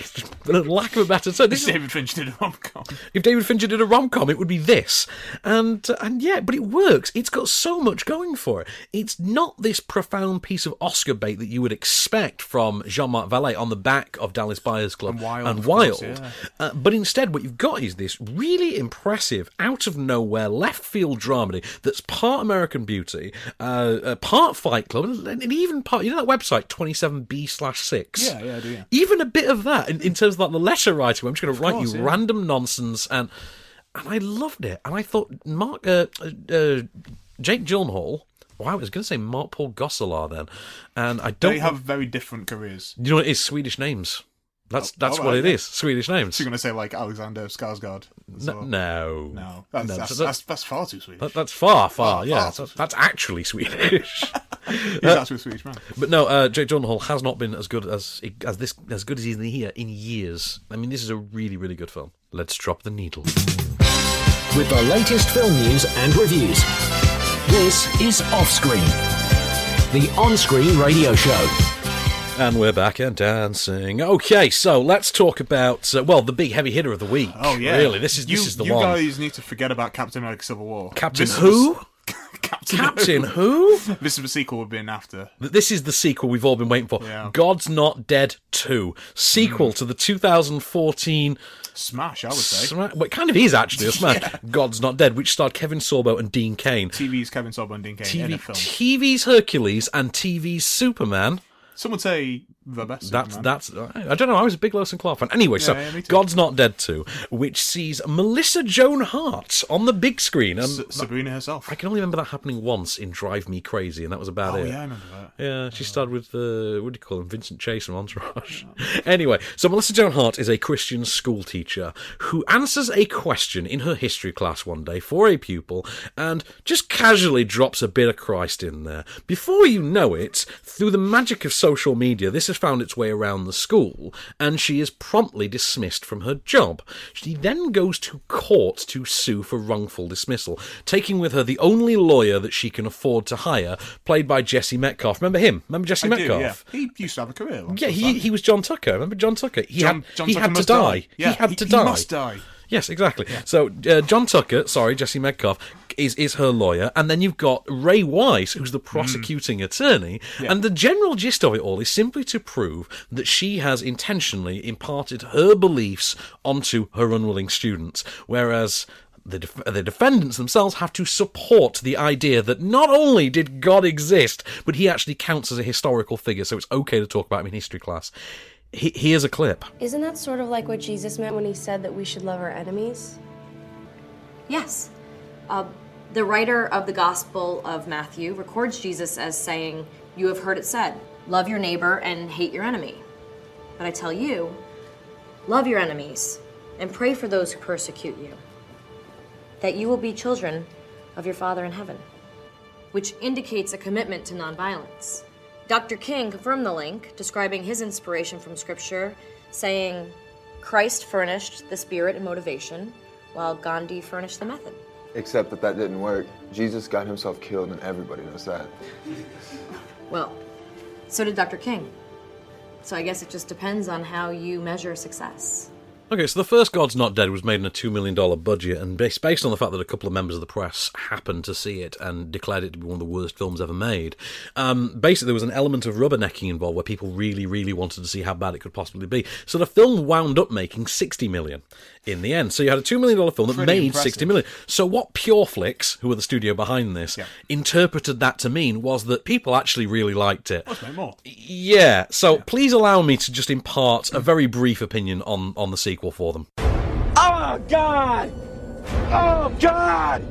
Speaker 1: for lack of a better term. This is
Speaker 2: David Finch did a rom com.
Speaker 1: if David Fincher did a rom com, it would be this. And uh, and yeah, but it works. It's got so much going for it. It's not this profound piece of Oscar bait that you would expect from Jean Marc Vallée on the back of Dallas Buyers Club
Speaker 2: And Wild,
Speaker 1: and
Speaker 2: of course, yeah.
Speaker 1: Uh, but instead, what you've got is this really impressive, out of nowhere, left field dramedy that's part American Beauty, uh, uh, part Fight Club, and, and even part, you know, that website, 27B slash 6?
Speaker 2: Yeah, yeah, I do, yeah.
Speaker 1: Even a bit of that in, in terms of like the letter writing. I'm just going to write
Speaker 2: course,
Speaker 1: you
Speaker 2: yeah.
Speaker 1: random nonsense and and I loved it. And I thought Mark uh, uh, uh, Jake Gyllenhaal. Wow, I was going to say Mark Paul Gosselaar then, and I don't
Speaker 2: They have very different careers.
Speaker 1: You know, it is Swedish names. That's that's
Speaker 2: all
Speaker 1: what
Speaker 2: right,
Speaker 1: it
Speaker 2: yeah.
Speaker 1: is. Swedish names.
Speaker 2: So you're going to say like Alexander Skarsgård?
Speaker 1: No, no,
Speaker 2: No, that's,
Speaker 1: No,
Speaker 2: that's,
Speaker 1: so that-
Speaker 2: that's, that's far too Swedish.
Speaker 1: That, that's far, far.
Speaker 2: Oh,
Speaker 1: yeah,
Speaker 2: far
Speaker 1: that's, that's actually Swedish.
Speaker 2: He's
Speaker 1: Uh,
Speaker 2: actually a Swedish man.
Speaker 1: But no, uh, Jake Gyllenhaal has not been as good as as this as good as he's in here in years. I mean, this is a really really good film. Let's drop the needle.
Speaker 3: With the latest film news and reviews. This is Offscreen, the on screen radio show.
Speaker 1: And we're back and dancing. Okay, so let's talk about uh, well the big heavy hitter of the week.
Speaker 2: Oh yeah,
Speaker 1: really, this is
Speaker 2: you,
Speaker 1: this is the
Speaker 2: you
Speaker 1: one.
Speaker 2: guys need to forget about Captain America: Civil War.
Speaker 1: Captain
Speaker 2: This
Speaker 1: who?
Speaker 2: was- Captain,
Speaker 1: Captain who?
Speaker 2: This is the sequel we've been after.
Speaker 1: This is the sequel we've all been waiting for.
Speaker 2: Yeah.
Speaker 1: God's Not Dead 2. Sequel to the 2014
Speaker 2: Smash, I would say.
Speaker 1: Sma- well, it kind of is actually a smash. God's Not Dead, which starred Kevin Sorbo and Dean Cain.
Speaker 2: TV's Kevin Sorbo and Dean a
Speaker 1: TV,
Speaker 2: film.
Speaker 1: TV's Hercules and TV's Superman.
Speaker 2: Some would say the best.
Speaker 1: That's
Speaker 2: Superman.
Speaker 1: that's I don't know. I was a big and Clark fan. Anyway, so
Speaker 2: Yeah, yeah, me too.
Speaker 1: God's Not Dead 2, which sees Melissa Joan Hart on the big screen, and
Speaker 2: S- Sabrina herself.
Speaker 1: I can only remember that happening once in Drive Me Crazy, and that was about
Speaker 2: Oh
Speaker 1: it.
Speaker 2: yeah, I remember that.
Speaker 1: Yeah, she starred with uh, what do you call him, Vincent Chase from Entourage. anyway, so Melissa Joan Hart is a Christian school teacher who answers a question in her history class one day for a pupil and just casually drops a bit of Christ in there. Before you know it, through the magic of social media, this has found its way around the school, and she is promptly dismissed from her job. She then goes to court to sue for wrongful dismissal, taking with her the only lawyer that she can afford to hire, played by Jesse Metcalfe. Remember him? Remember Jesse
Speaker 2: I do,
Speaker 1: Metcalfe?
Speaker 2: yeah. He used to have a career.
Speaker 1: Yeah,
Speaker 2: that.
Speaker 1: he, he was John Tucker. Remember John Tucker? He
Speaker 2: John-
Speaker 1: had,
Speaker 2: John
Speaker 1: he
Speaker 2: Tucker
Speaker 1: had to die.
Speaker 2: die. Yeah,
Speaker 1: he had
Speaker 2: he-
Speaker 1: to
Speaker 2: he must die.
Speaker 1: Yes, exactly. So uh, John Tucker, sorry, Jesse Metcalfe, is is her lawyer, and then you've got Ray Wise, who's the prosecuting attorney,
Speaker 2: Yeah.
Speaker 1: and the general gist of it all is simply to prove that she has intentionally imparted her beliefs onto her unwilling students, whereas. The, def- the defendants themselves have to support the idea that not only did God exist, but he actually counts as a historical figure, so it's okay to talk about him in history class. He- here's a clip.
Speaker 10: Isn't that sort of like what Jesus meant when he said that we should love our enemies?
Speaker 11: Yes. Uh, the writer of the Gospel of Matthew records Jesus as saying, You have heard it said, love your neighbor and hate your enemy. But I tell you, love your enemies and pray for those who persecute you, that you will be children of your Father in heaven, which indicates a commitment to nonviolence. Dr. King confirmed the link, describing his inspiration from Scripture, saying, Christ furnished the spirit and motivation, while Gandhi furnished the method.
Speaker 12: Except that that didn't work. Jesus got himself killed, and everybody knows that.
Speaker 11: Well, so did Dr. King. So I guess it just depends on how you measure success.
Speaker 1: Okay, so the first God's Not Dead was made in a $2 million budget, and based, based on the fact that a couple of members of the press happened to see it and declared it to be one of the worst films ever made, um, basically there was an element of rubbernecking involved where people really, really wanted to see how bad it could possibly be. So the film wound up making 60 million in the end. So you had a $2 million film that
Speaker 2: Pretty
Speaker 1: made
Speaker 2: impressive.
Speaker 1: 60 million. So what Pureflix, who were the studio behind this, interpreted that to mean was that people actually really liked it.
Speaker 2: Let's make more.
Speaker 1: Yeah, so please allow me to just impart a very brief opinion on, on the sequel for them.
Speaker 13: Oh, God! Oh, God!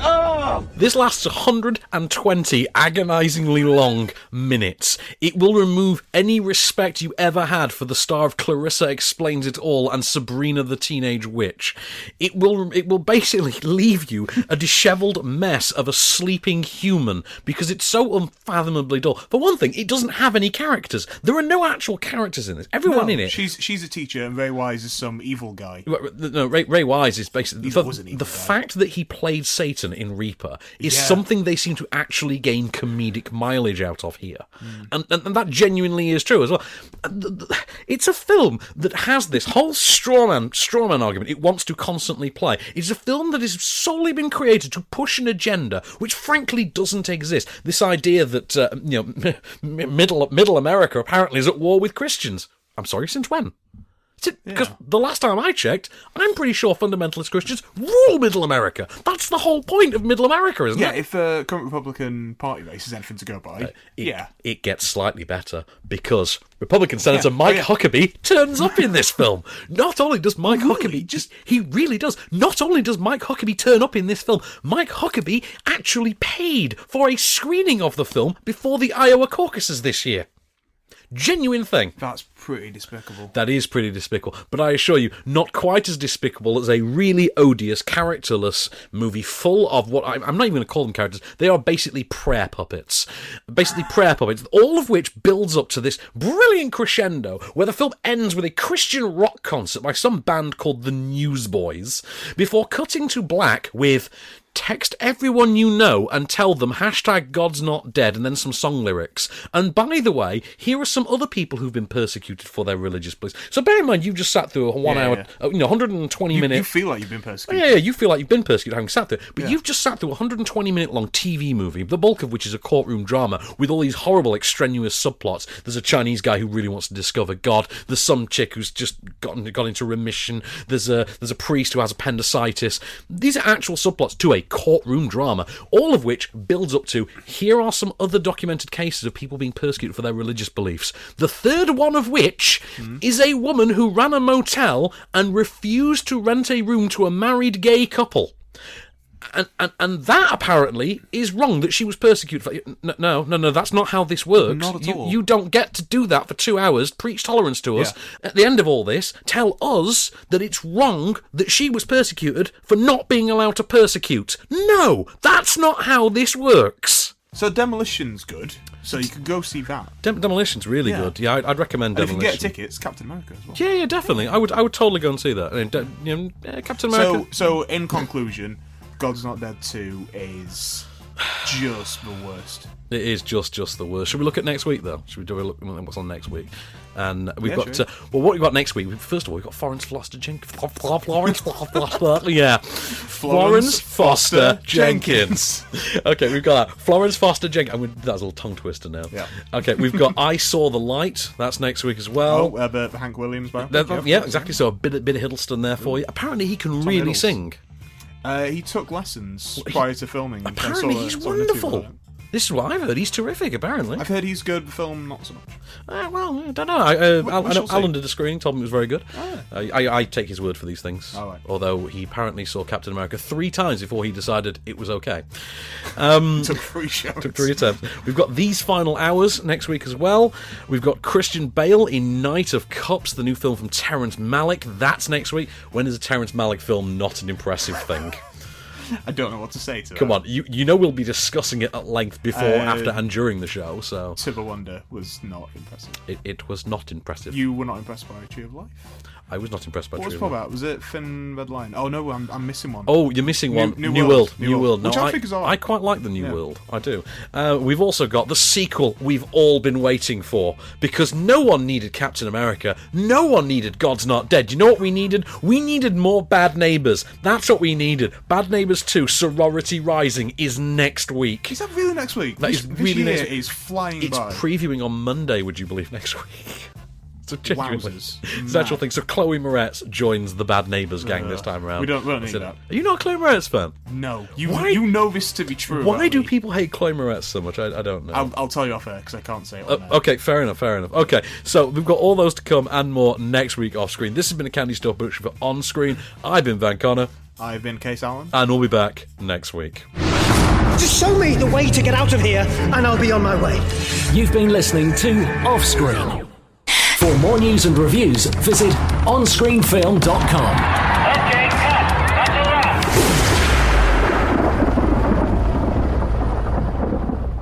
Speaker 13: Oh!
Speaker 1: This lasts 120 agonizingly long minutes. It will remove any respect you ever had for the star of Clarissa Explains It All and Sabrina the Teenage Witch. It will it will basically leave you a disheveled mess of a sleeping human because it's so unfathomably dull. For one thing, it doesn't have any characters. There are no actual characters in this. Everyone
Speaker 2: No,
Speaker 1: in it
Speaker 2: She's she's a teacher, and Ray Wise is some evil guy.
Speaker 1: No, Ray, Ray Wise is basically the,
Speaker 2: was an evil
Speaker 1: the fact that he played Satan in Reaper is
Speaker 2: Yeah.
Speaker 1: something they seem to actually gain comedic mileage out of here,
Speaker 2: Hmm.
Speaker 1: and, and and that genuinely is true as well. And th- th- It's a film that has this whole strawman strawman argument it wants to constantly play. It's a film that has solely been created to push an agenda which frankly doesn't exist. This idea that uh, you know middle middle America apparently is at war with Christians. I'm sorry, since when? Because the last time I checked, I'm pretty sure fundamentalist Christians rule Middle America. That's the whole point of Middle America, isn't
Speaker 2: Yeah,
Speaker 1: it?
Speaker 2: Yeah, if the current Republican Party race is anything to go by,
Speaker 1: Uh, It,
Speaker 2: yeah.
Speaker 1: it gets slightly better because Republican Senator
Speaker 2: Yeah.
Speaker 1: Mike
Speaker 2: Oh, yeah.
Speaker 1: Huckabee turns up in this film. Not only does Mike Huckabee just he really does. Not only does Mike Huckabee turn up in this film, Mike Huckabee actually paid for a screening of the film before the Iowa caucuses this year. Genuine thing.
Speaker 2: That's pretty despicable.
Speaker 1: That is pretty despicable, but I assure you, not quite as despicable as a really odious, characterless movie full of what I, I'm not even going to call them characters. They are basically prayer puppets. Basically, prayer puppets, all of which builds up to this brilliant crescendo where the film ends with a Christian rock concert by some band called the Newsboys before cutting to black with. Text everyone you know and tell them hashtag God's not dead and then some song lyrics. And by the way, here are some other people who've been persecuted for their religious beliefs. So bear in mind, you've just sat through a one
Speaker 2: Yeah,
Speaker 1: hour,
Speaker 2: yeah.
Speaker 1: uh, you know, 120
Speaker 2: You,
Speaker 1: minute.
Speaker 2: you feel like you've been persecuted.
Speaker 1: yeah, yeah, you feel like you've been persecuted having sat there, but
Speaker 2: Yeah.
Speaker 1: you've just sat through a 120 minute long TV movie, the bulk of which is a courtroom drama with all these horrible, extraneous subplots. There's a Chinese guy who really wants to discover God. There's some chick who's just gotten got into remission. There's a there's a priest who has appendicitis. These are actual subplots to a courtroom drama, all of which builds up to here are some other documented cases of people being persecuted for their religious beliefs. The third one of which hmm? is a woman who ran a motel and refused to rent a room to a married gay couple. And, and and that apparently is wrong that she was persecuted for no no no no that's not how this works
Speaker 2: Not at
Speaker 1: you,
Speaker 2: all.
Speaker 1: you don't get to do that for two hours preach tolerance to us at the end of all this tell us that it's wrong that she was persecuted for not being allowed to persecute no that's not how this works
Speaker 2: So Demolition's good. So you can go see that.
Speaker 1: Dem- Demolition's really
Speaker 2: Yeah.
Speaker 1: good. Yeah, I'd, I'd recommend
Speaker 2: And if you
Speaker 1: Demolition.
Speaker 2: can get tickets, Captain America as well.
Speaker 1: Yeah, yeah, definitely. I would, I would totally go and see that. I mean, de- you know, Captain America.
Speaker 2: So, so in conclusion, God's Not Dead 2 is just the worst.
Speaker 1: It is just just the worst. Should we look at next week though? Should we do a look at what's on next week? And we've
Speaker 2: Yeah,
Speaker 1: got
Speaker 2: sure.
Speaker 1: uh, well, what we've got next week? First of all, we've got Florence Foster Jenkins. Florence, yeah, Florence Foster Jenkins. okay, we've got that. Florence Foster Jenkins. I'm that's a little tongue twister now.
Speaker 2: Yeah.
Speaker 1: Okay, we've got I Saw the Light. That's next week as well.
Speaker 2: Oh, uh, the, Hank Williams of
Speaker 1: yeah,
Speaker 2: course.
Speaker 1: exactly. So a bit, of- bit of Hiddleston there for you. Apparently, he can
Speaker 2: Tom
Speaker 1: really
Speaker 2: Hiddleston.
Speaker 1: sing.
Speaker 2: Uh, he took lessons prior to filming.
Speaker 1: Apparently, he's
Speaker 2: saw an interview
Speaker 1: wonderful. This is what I've heard. He's terrific. Apparently,
Speaker 2: I've heard he's good. The film, not so much.
Speaker 1: Uh, well, I don't know. I, uh,
Speaker 2: We-
Speaker 1: Al-
Speaker 2: we
Speaker 1: I know
Speaker 2: shall see.
Speaker 1: Alan did a screening, told me it was very good.
Speaker 2: Ah.
Speaker 1: I, I, I take his word for these things.
Speaker 2: Right.
Speaker 1: Although he apparently saw Captain America three times before he decided it was okay. Um,
Speaker 2: Took three shows.
Speaker 1: Took three attempts. We've got These Final Hours next week as well. We've got Christian Bale in Knight of Cups, the new film from Terrence Malick. That's next week. When is a Terrence Malick film not an impressive thing?
Speaker 2: I don't know what to say to it.
Speaker 1: Come
Speaker 2: that.
Speaker 1: on, you you know we'll be discussing it at length before,
Speaker 2: Uh,
Speaker 1: after, and during the show, so
Speaker 2: the Wonder was not impressive.
Speaker 1: it, it was not impressive.
Speaker 2: You were not impressed by Tree of Life?
Speaker 1: I was not impressed by
Speaker 2: What was
Speaker 1: True
Speaker 2: it
Speaker 1: Love.
Speaker 2: about? Was it Thin Red Line? Oh no, I'm, I'm missing one.
Speaker 1: Oh, you're missing one.
Speaker 2: New
Speaker 1: New,
Speaker 2: World.
Speaker 1: World.
Speaker 2: New
Speaker 1: New
Speaker 2: World.
Speaker 1: World. No,
Speaker 2: Which I
Speaker 1: I,
Speaker 2: think is alright.
Speaker 1: I quite like the New
Speaker 2: Yeah.
Speaker 1: World. I do. Uh, we've also got the sequel we've all been waiting for because no one needed Captain America. No one needed God's Not Dead. You know what we needed? We needed more Bad Neighbors. That's what we needed. Bad Neighbors 2 Sorority Rising is next week.
Speaker 2: Is that really next week?
Speaker 1: That
Speaker 2: this,
Speaker 1: is really next week.
Speaker 2: is flying
Speaker 1: It's
Speaker 2: by.
Speaker 1: previewing on Monday, would you believe, next week? So genuinely,
Speaker 2: Wowzers.
Speaker 1: it's an actual thing. So Chloe Moretz joins the Bad Neighbors gang
Speaker 2: Uh,
Speaker 1: this time around.
Speaker 2: we don't- we don't
Speaker 1: I
Speaker 2: need
Speaker 1: said,
Speaker 2: that.
Speaker 1: Are you not a Chloe Moretz fan?
Speaker 2: no, you
Speaker 1: Why-
Speaker 2: you know this to be true.
Speaker 1: Why
Speaker 2: about
Speaker 1: do
Speaker 2: me.
Speaker 1: people hate Chloe Moretz so much? I, I don't know.
Speaker 2: I'll, I'll tell you off air because I can't say it.
Speaker 1: Uh,
Speaker 2: On air.
Speaker 1: okay, fair enough, fair enough. Okay, so we've got all those to come and more next week off screen. This has been a Candy Store production for On Screen. I've been Van Connor,
Speaker 2: I've been Case Allen.
Speaker 1: and we'll be back next week.
Speaker 14: Just show me the way to get out of here, and I'll be on my way.
Speaker 3: You've been listening to Offscreen. For more news and reviews, visit onscreenfilm.com. Okay. Alright.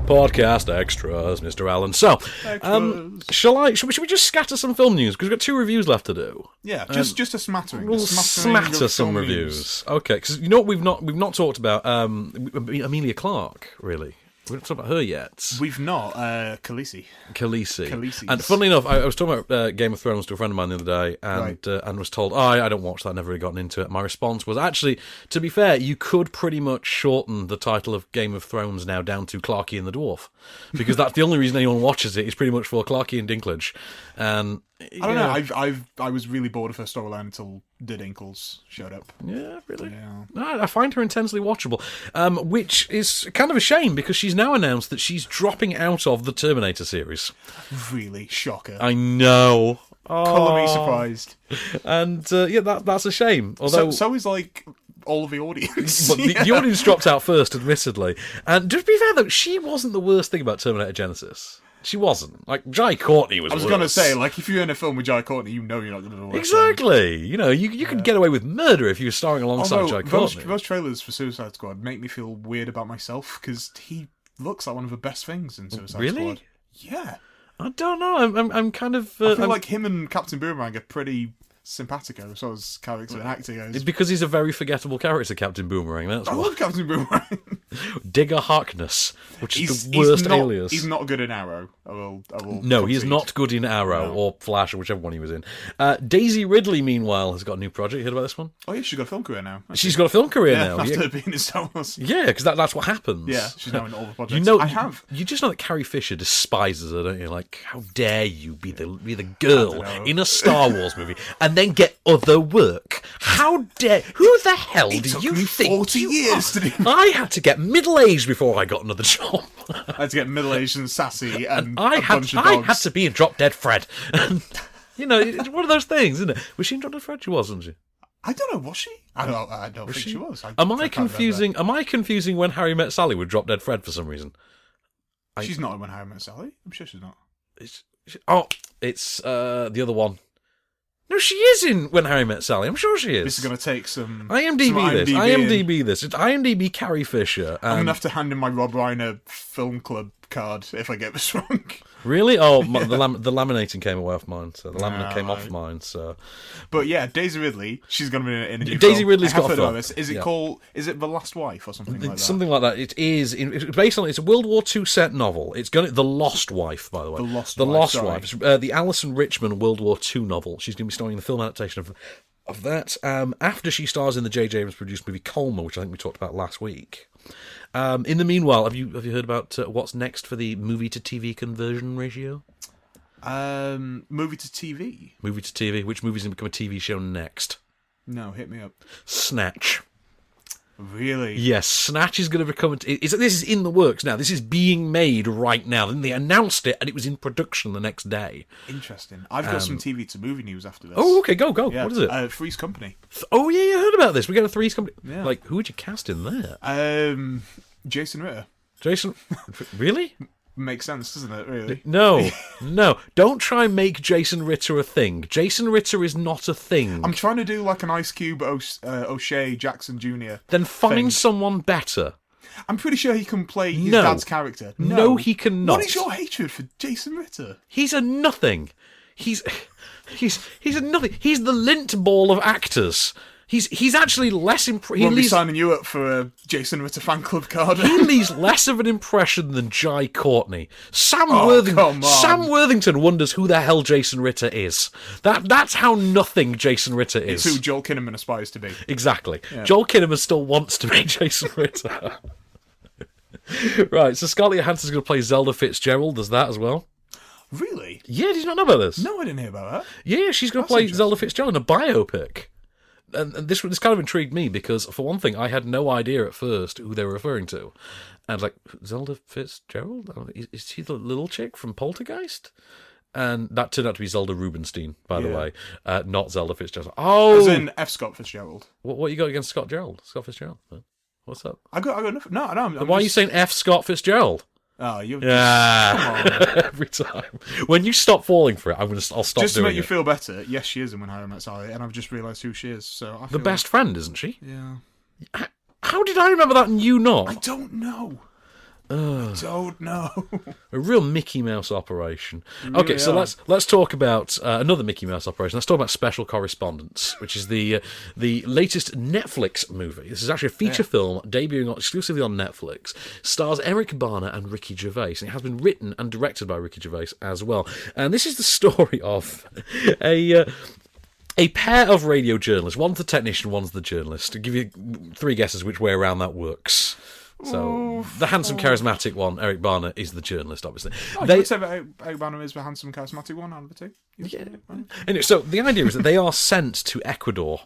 Speaker 1: Podcast extras, Mr. Allen. So, um, shall I? Should we, should we just scatter some film news because we've got two reviews left to do?
Speaker 2: Yeah,
Speaker 1: Um,
Speaker 2: just just a smattering.
Speaker 1: We'll
Speaker 2: a smattering
Speaker 1: smatter some
Speaker 2: film
Speaker 1: reviews.
Speaker 2: news.
Speaker 1: Okay, because you know what we've not we've not talked about um, Emilia Clarke really. We haven't talked about her yet.
Speaker 2: We've not uh, Khaleesi.
Speaker 1: Khaleesi.
Speaker 2: Khaleesi's.
Speaker 1: And funnily enough, I, I was talking about uh, Game of Thrones to a friend of mine the other day, and
Speaker 2: Right.
Speaker 1: uh, and was told, "Oh, I, I don't watch that. Never really gotten into it." My response was, "Actually, to be fair, you could pretty much shorten the title of Game of Thrones now down to Clarky and the Dwarf, because that's the only reason anyone watches it is pretty much for Clarky and Dinklage." And
Speaker 2: I don't know. I've I've I was really bored of her storyline until Dinklage showed up.
Speaker 1: Yeah, really.
Speaker 2: Yeah.
Speaker 1: No, I find her intensely watchable, um, which is kind of a shame because she's now announced that she's dropping out of the Terminator series.
Speaker 2: Really shocker.
Speaker 1: I know.
Speaker 2: Colour me
Speaker 1: Oh.
Speaker 2: surprised.
Speaker 1: And uh, yeah, that that's a shame. Although
Speaker 2: so so is like all of the audience.
Speaker 1: but the, the audience dropped out first, admittedly. And to be fair though, she wasn't the worst thing about Terminator Genisys. She wasn't. Like Jai Courtney was.
Speaker 2: I was
Speaker 1: worse.
Speaker 2: gonna say, like, if you're in a film with Jai Courtney, you know you're not gonna watch
Speaker 1: Exactly. You know, you you could get away with murder if you were starring alongside
Speaker 2: Although
Speaker 1: Jai
Speaker 2: those,
Speaker 1: Courtney.
Speaker 2: those trailers for Suicide Squad make me feel weird about myself because he looks like one of the best things in Suicide
Speaker 1: Really?
Speaker 2: Squad. Yeah,
Speaker 1: I don't know. I'm I'm, I'm kind of.
Speaker 2: I
Speaker 1: Uh,
Speaker 2: feel
Speaker 1: I'm-
Speaker 2: like him and Captain Boomerang are pretty simpatico, so as character and acting goes.
Speaker 1: It's because he's a very forgettable character, Captain Boomerang. That's
Speaker 2: I
Speaker 1: why.
Speaker 2: love Captain Boomerang.
Speaker 1: Digger Harkness, which is the worst
Speaker 2: he's not,
Speaker 1: alias.
Speaker 2: He's not good in Arrow. I will. I will.
Speaker 1: no, he is
Speaker 2: concede.
Speaker 1: not good in Arrow or Flash or whichever one he was in. Uh, Daisy Ridley, meanwhile, has got a new project. You heard about this one?
Speaker 2: Oh yeah, she's got a film career now.
Speaker 1: She's got a film career
Speaker 2: yeah,
Speaker 1: now.
Speaker 2: After
Speaker 1: Yeah,
Speaker 2: being in Star Wars.
Speaker 1: yeah, because that, that's what happens.
Speaker 2: Yeah, she's now in all the projects.
Speaker 1: You know,
Speaker 2: I have.
Speaker 1: You, just know that Carrie Fisher despises her, don't you? Like, how dare you be the be the girl
Speaker 2: know.
Speaker 1: in a Star Wars movie and then get other work? How dare? Who the hell
Speaker 2: It
Speaker 1: do you think?
Speaker 2: 40
Speaker 1: you
Speaker 2: years
Speaker 1: are?
Speaker 2: to do-
Speaker 1: I had to get middle aged before I got another job.
Speaker 2: I had to get middle aged and sassy and
Speaker 1: I
Speaker 2: a
Speaker 1: had
Speaker 2: bunch of
Speaker 1: I had to be in Drop Dead Fred. And, you know, it's one of those things, isn't it? Was she in Drop Dead Fred? She was, wasn't she?
Speaker 2: I don't know. Was she? I don't. I don't
Speaker 1: Was
Speaker 2: think she, was. I,
Speaker 1: Am
Speaker 2: I
Speaker 1: I
Speaker 2: can't remember.
Speaker 1: confusing? Am I confusing when Harry met Sally with Drop Dead Fred for some reason? I-
Speaker 2: She's not in When Harry Met Sally. I'm sure she's not.
Speaker 1: It's, oh, it's uh, the other one. No, she is in When Harry Met Sally. I'm sure she is.
Speaker 2: This is going to take some.
Speaker 1: IMDb
Speaker 2: some
Speaker 1: this.
Speaker 2: IMDb
Speaker 1: IMDb this. It's IMDb Carrie Fisher.
Speaker 2: I'm
Speaker 1: Um,
Speaker 2: going to have to hand in my Rob Reiner film club card if I get this wrong.
Speaker 1: really? Oh, my, the lam- the laminating came away off mine. So the laminate came off mine. So
Speaker 2: But yeah, Daisy Ridley, she's going to be in a, new
Speaker 1: Daisy
Speaker 2: film.
Speaker 1: Ridley's
Speaker 2: I
Speaker 1: got a film.
Speaker 2: this. Is it
Speaker 1: Yeah.
Speaker 2: called? Is it The Last Wife or something like that?
Speaker 1: Something like that. It is in, it's based on it's a World War II set novel. It's going to, the Lost Wife, by the way.
Speaker 2: The Lost
Speaker 1: the
Speaker 2: Wife,
Speaker 1: Lost. Wife. Uh, the Alyson Richman World War II novel. She's going to be starring in the film adaptation of of that. Um, after she stars in the J.J. Abrams produced movie Kolma, which I think we talked about last week. Um, in the meanwhile, have you have you heard about uh, what's next for the movie to TV conversion ratio?
Speaker 2: Um, movie to TV.
Speaker 1: Movie to TV. Which movie's going to become a TV show next?
Speaker 2: No, hit me up.
Speaker 1: Snatch.
Speaker 2: Really?
Speaker 1: Yes, Snatch is going to become. Is, this is in the works now. This is being made right now. Then they announced it, and it was in production the next day.
Speaker 2: Interesting. I've got
Speaker 1: Um,
Speaker 2: some TV to movie news after this.
Speaker 1: Oh, okay, go, go.
Speaker 2: Yeah.
Speaker 1: What is it?
Speaker 2: Uh, Three's Company.
Speaker 1: Oh yeah, yeah, I heard about this. We got a threes company.
Speaker 2: Yeah.
Speaker 1: Like, who would you cast in there?
Speaker 2: Um, Jason Ritter.
Speaker 1: Jason, really?
Speaker 2: Makes sense, doesn't it? Really?
Speaker 1: No, no. Don't try and make Jason Ritter a thing. Jason Ritter is not a thing.
Speaker 2: I'm trying to do like an Ice Cube, o- uh, O'Shea, Jackson Jr.
Speaker 1: then find
Speaker 2: thing.
Speaker 1: someone better.
Speaker 2: I'm pretty sure he can play his
Speaker 1: No.
Speaker 2: dad's character.
Speaker 1: No, he cannot.
Speaker 2: What is your hatred for Jason Ritter?
Speaker 1: He's a nothing. He's he's he's a nothing. He's the lint ball of actors. He's he's actually less imp- he leaves
Speaker 2: signing you up for a Jason Ritter fan club card.
Speaker 1: he leaves less of an impression than Jai Courtney. Sam
Speaker 2: Oh,
Speaker 1: Worthington. Sam Worthington wonders who the hell Jason Ritter is. That that's how nothing Jason Ritter
Speaker 2: it's
Speaker 1: is.
Speaker 2: who Joel Kinnaman aspires to be.
Speaker 1: Exactly.
Speaker 2: Yeah.
Speaker 1: Joel Kinnaman still wants to be Jason Ritter. right, so Scarlett Johansson's going to play Zelda Fitzgerald. Does that as well?
Speaker 2: Really?
Speaker 1: Yeah, did you not know about this?
Speaker 2: No, I didn't hear about that.
Speaker 1: Yeah, she's going to play Zelda Fitzgerald in a biopic. And, and this this kind of intrigued me because, for one thing, I had no idea at first who they were referring to. And like Zelda Fitzgerald, is, is she the little chick from Poltergeist? And that turned out to be Zelda Rubinstein, by the
Speaker 2: Yeah.
Speaker 1: way, uh, not Zelda Fitzgerald. Oh,
Speaker 2: As in F. Scott Fitzgerald.
Speaker 1: what, what you got against Scott Gerald? Scott Fitzgerald? What's up?
Speaker 2: I got, I got nothing. No, no. I'm,
Speaker 1: why are you saying F. Scott Fitzgerald?
Speaker 2: Oh, you're
Speaker 1: Yeah, every time. When you stop falling for it, I'm gonna. I'll stop
Speaker 2: just to
Speaker 1: doing
Speaker 2: make you
Speaker 1: it.
Speaker 2: feel better, yes, she is in When Harry Met Sally, and I've just realised who she is. So I
Speaker 1: the best friend, isn't she?
Speaker 2: Yeah.
Speaker 1: How did I remember that and you not?
Speaker 2: I don't know. I don't know.
Speaker 1: A real Mickey Mouse operation. Okay, so let's let's talk about uh, another Mickey Mouse operation. Let's talk about Special Correspondents, which is the uh, the latest Netflix movie. This is actually a feature film debuting on, exclusively on Netflix. Stars Eric Bana and Ricky Gervais, and it has been written and directed by Ricky Gervais as well. And this is the story of a. Uh, a pair of radio journalists. One's the technician, one's the journalist. To give you three guesses which way around that works. So the handsome, charismatic one, Eric Bana, is the journalist, obviously.
Speaker 2: Oh,
Speaker 1: They-
Speaker 2: you would say that Eric Bana is the handsome, charismatic one out of the two.
Speaker 1: yeah. Anyway, so the idea is that they are sent to Ecuador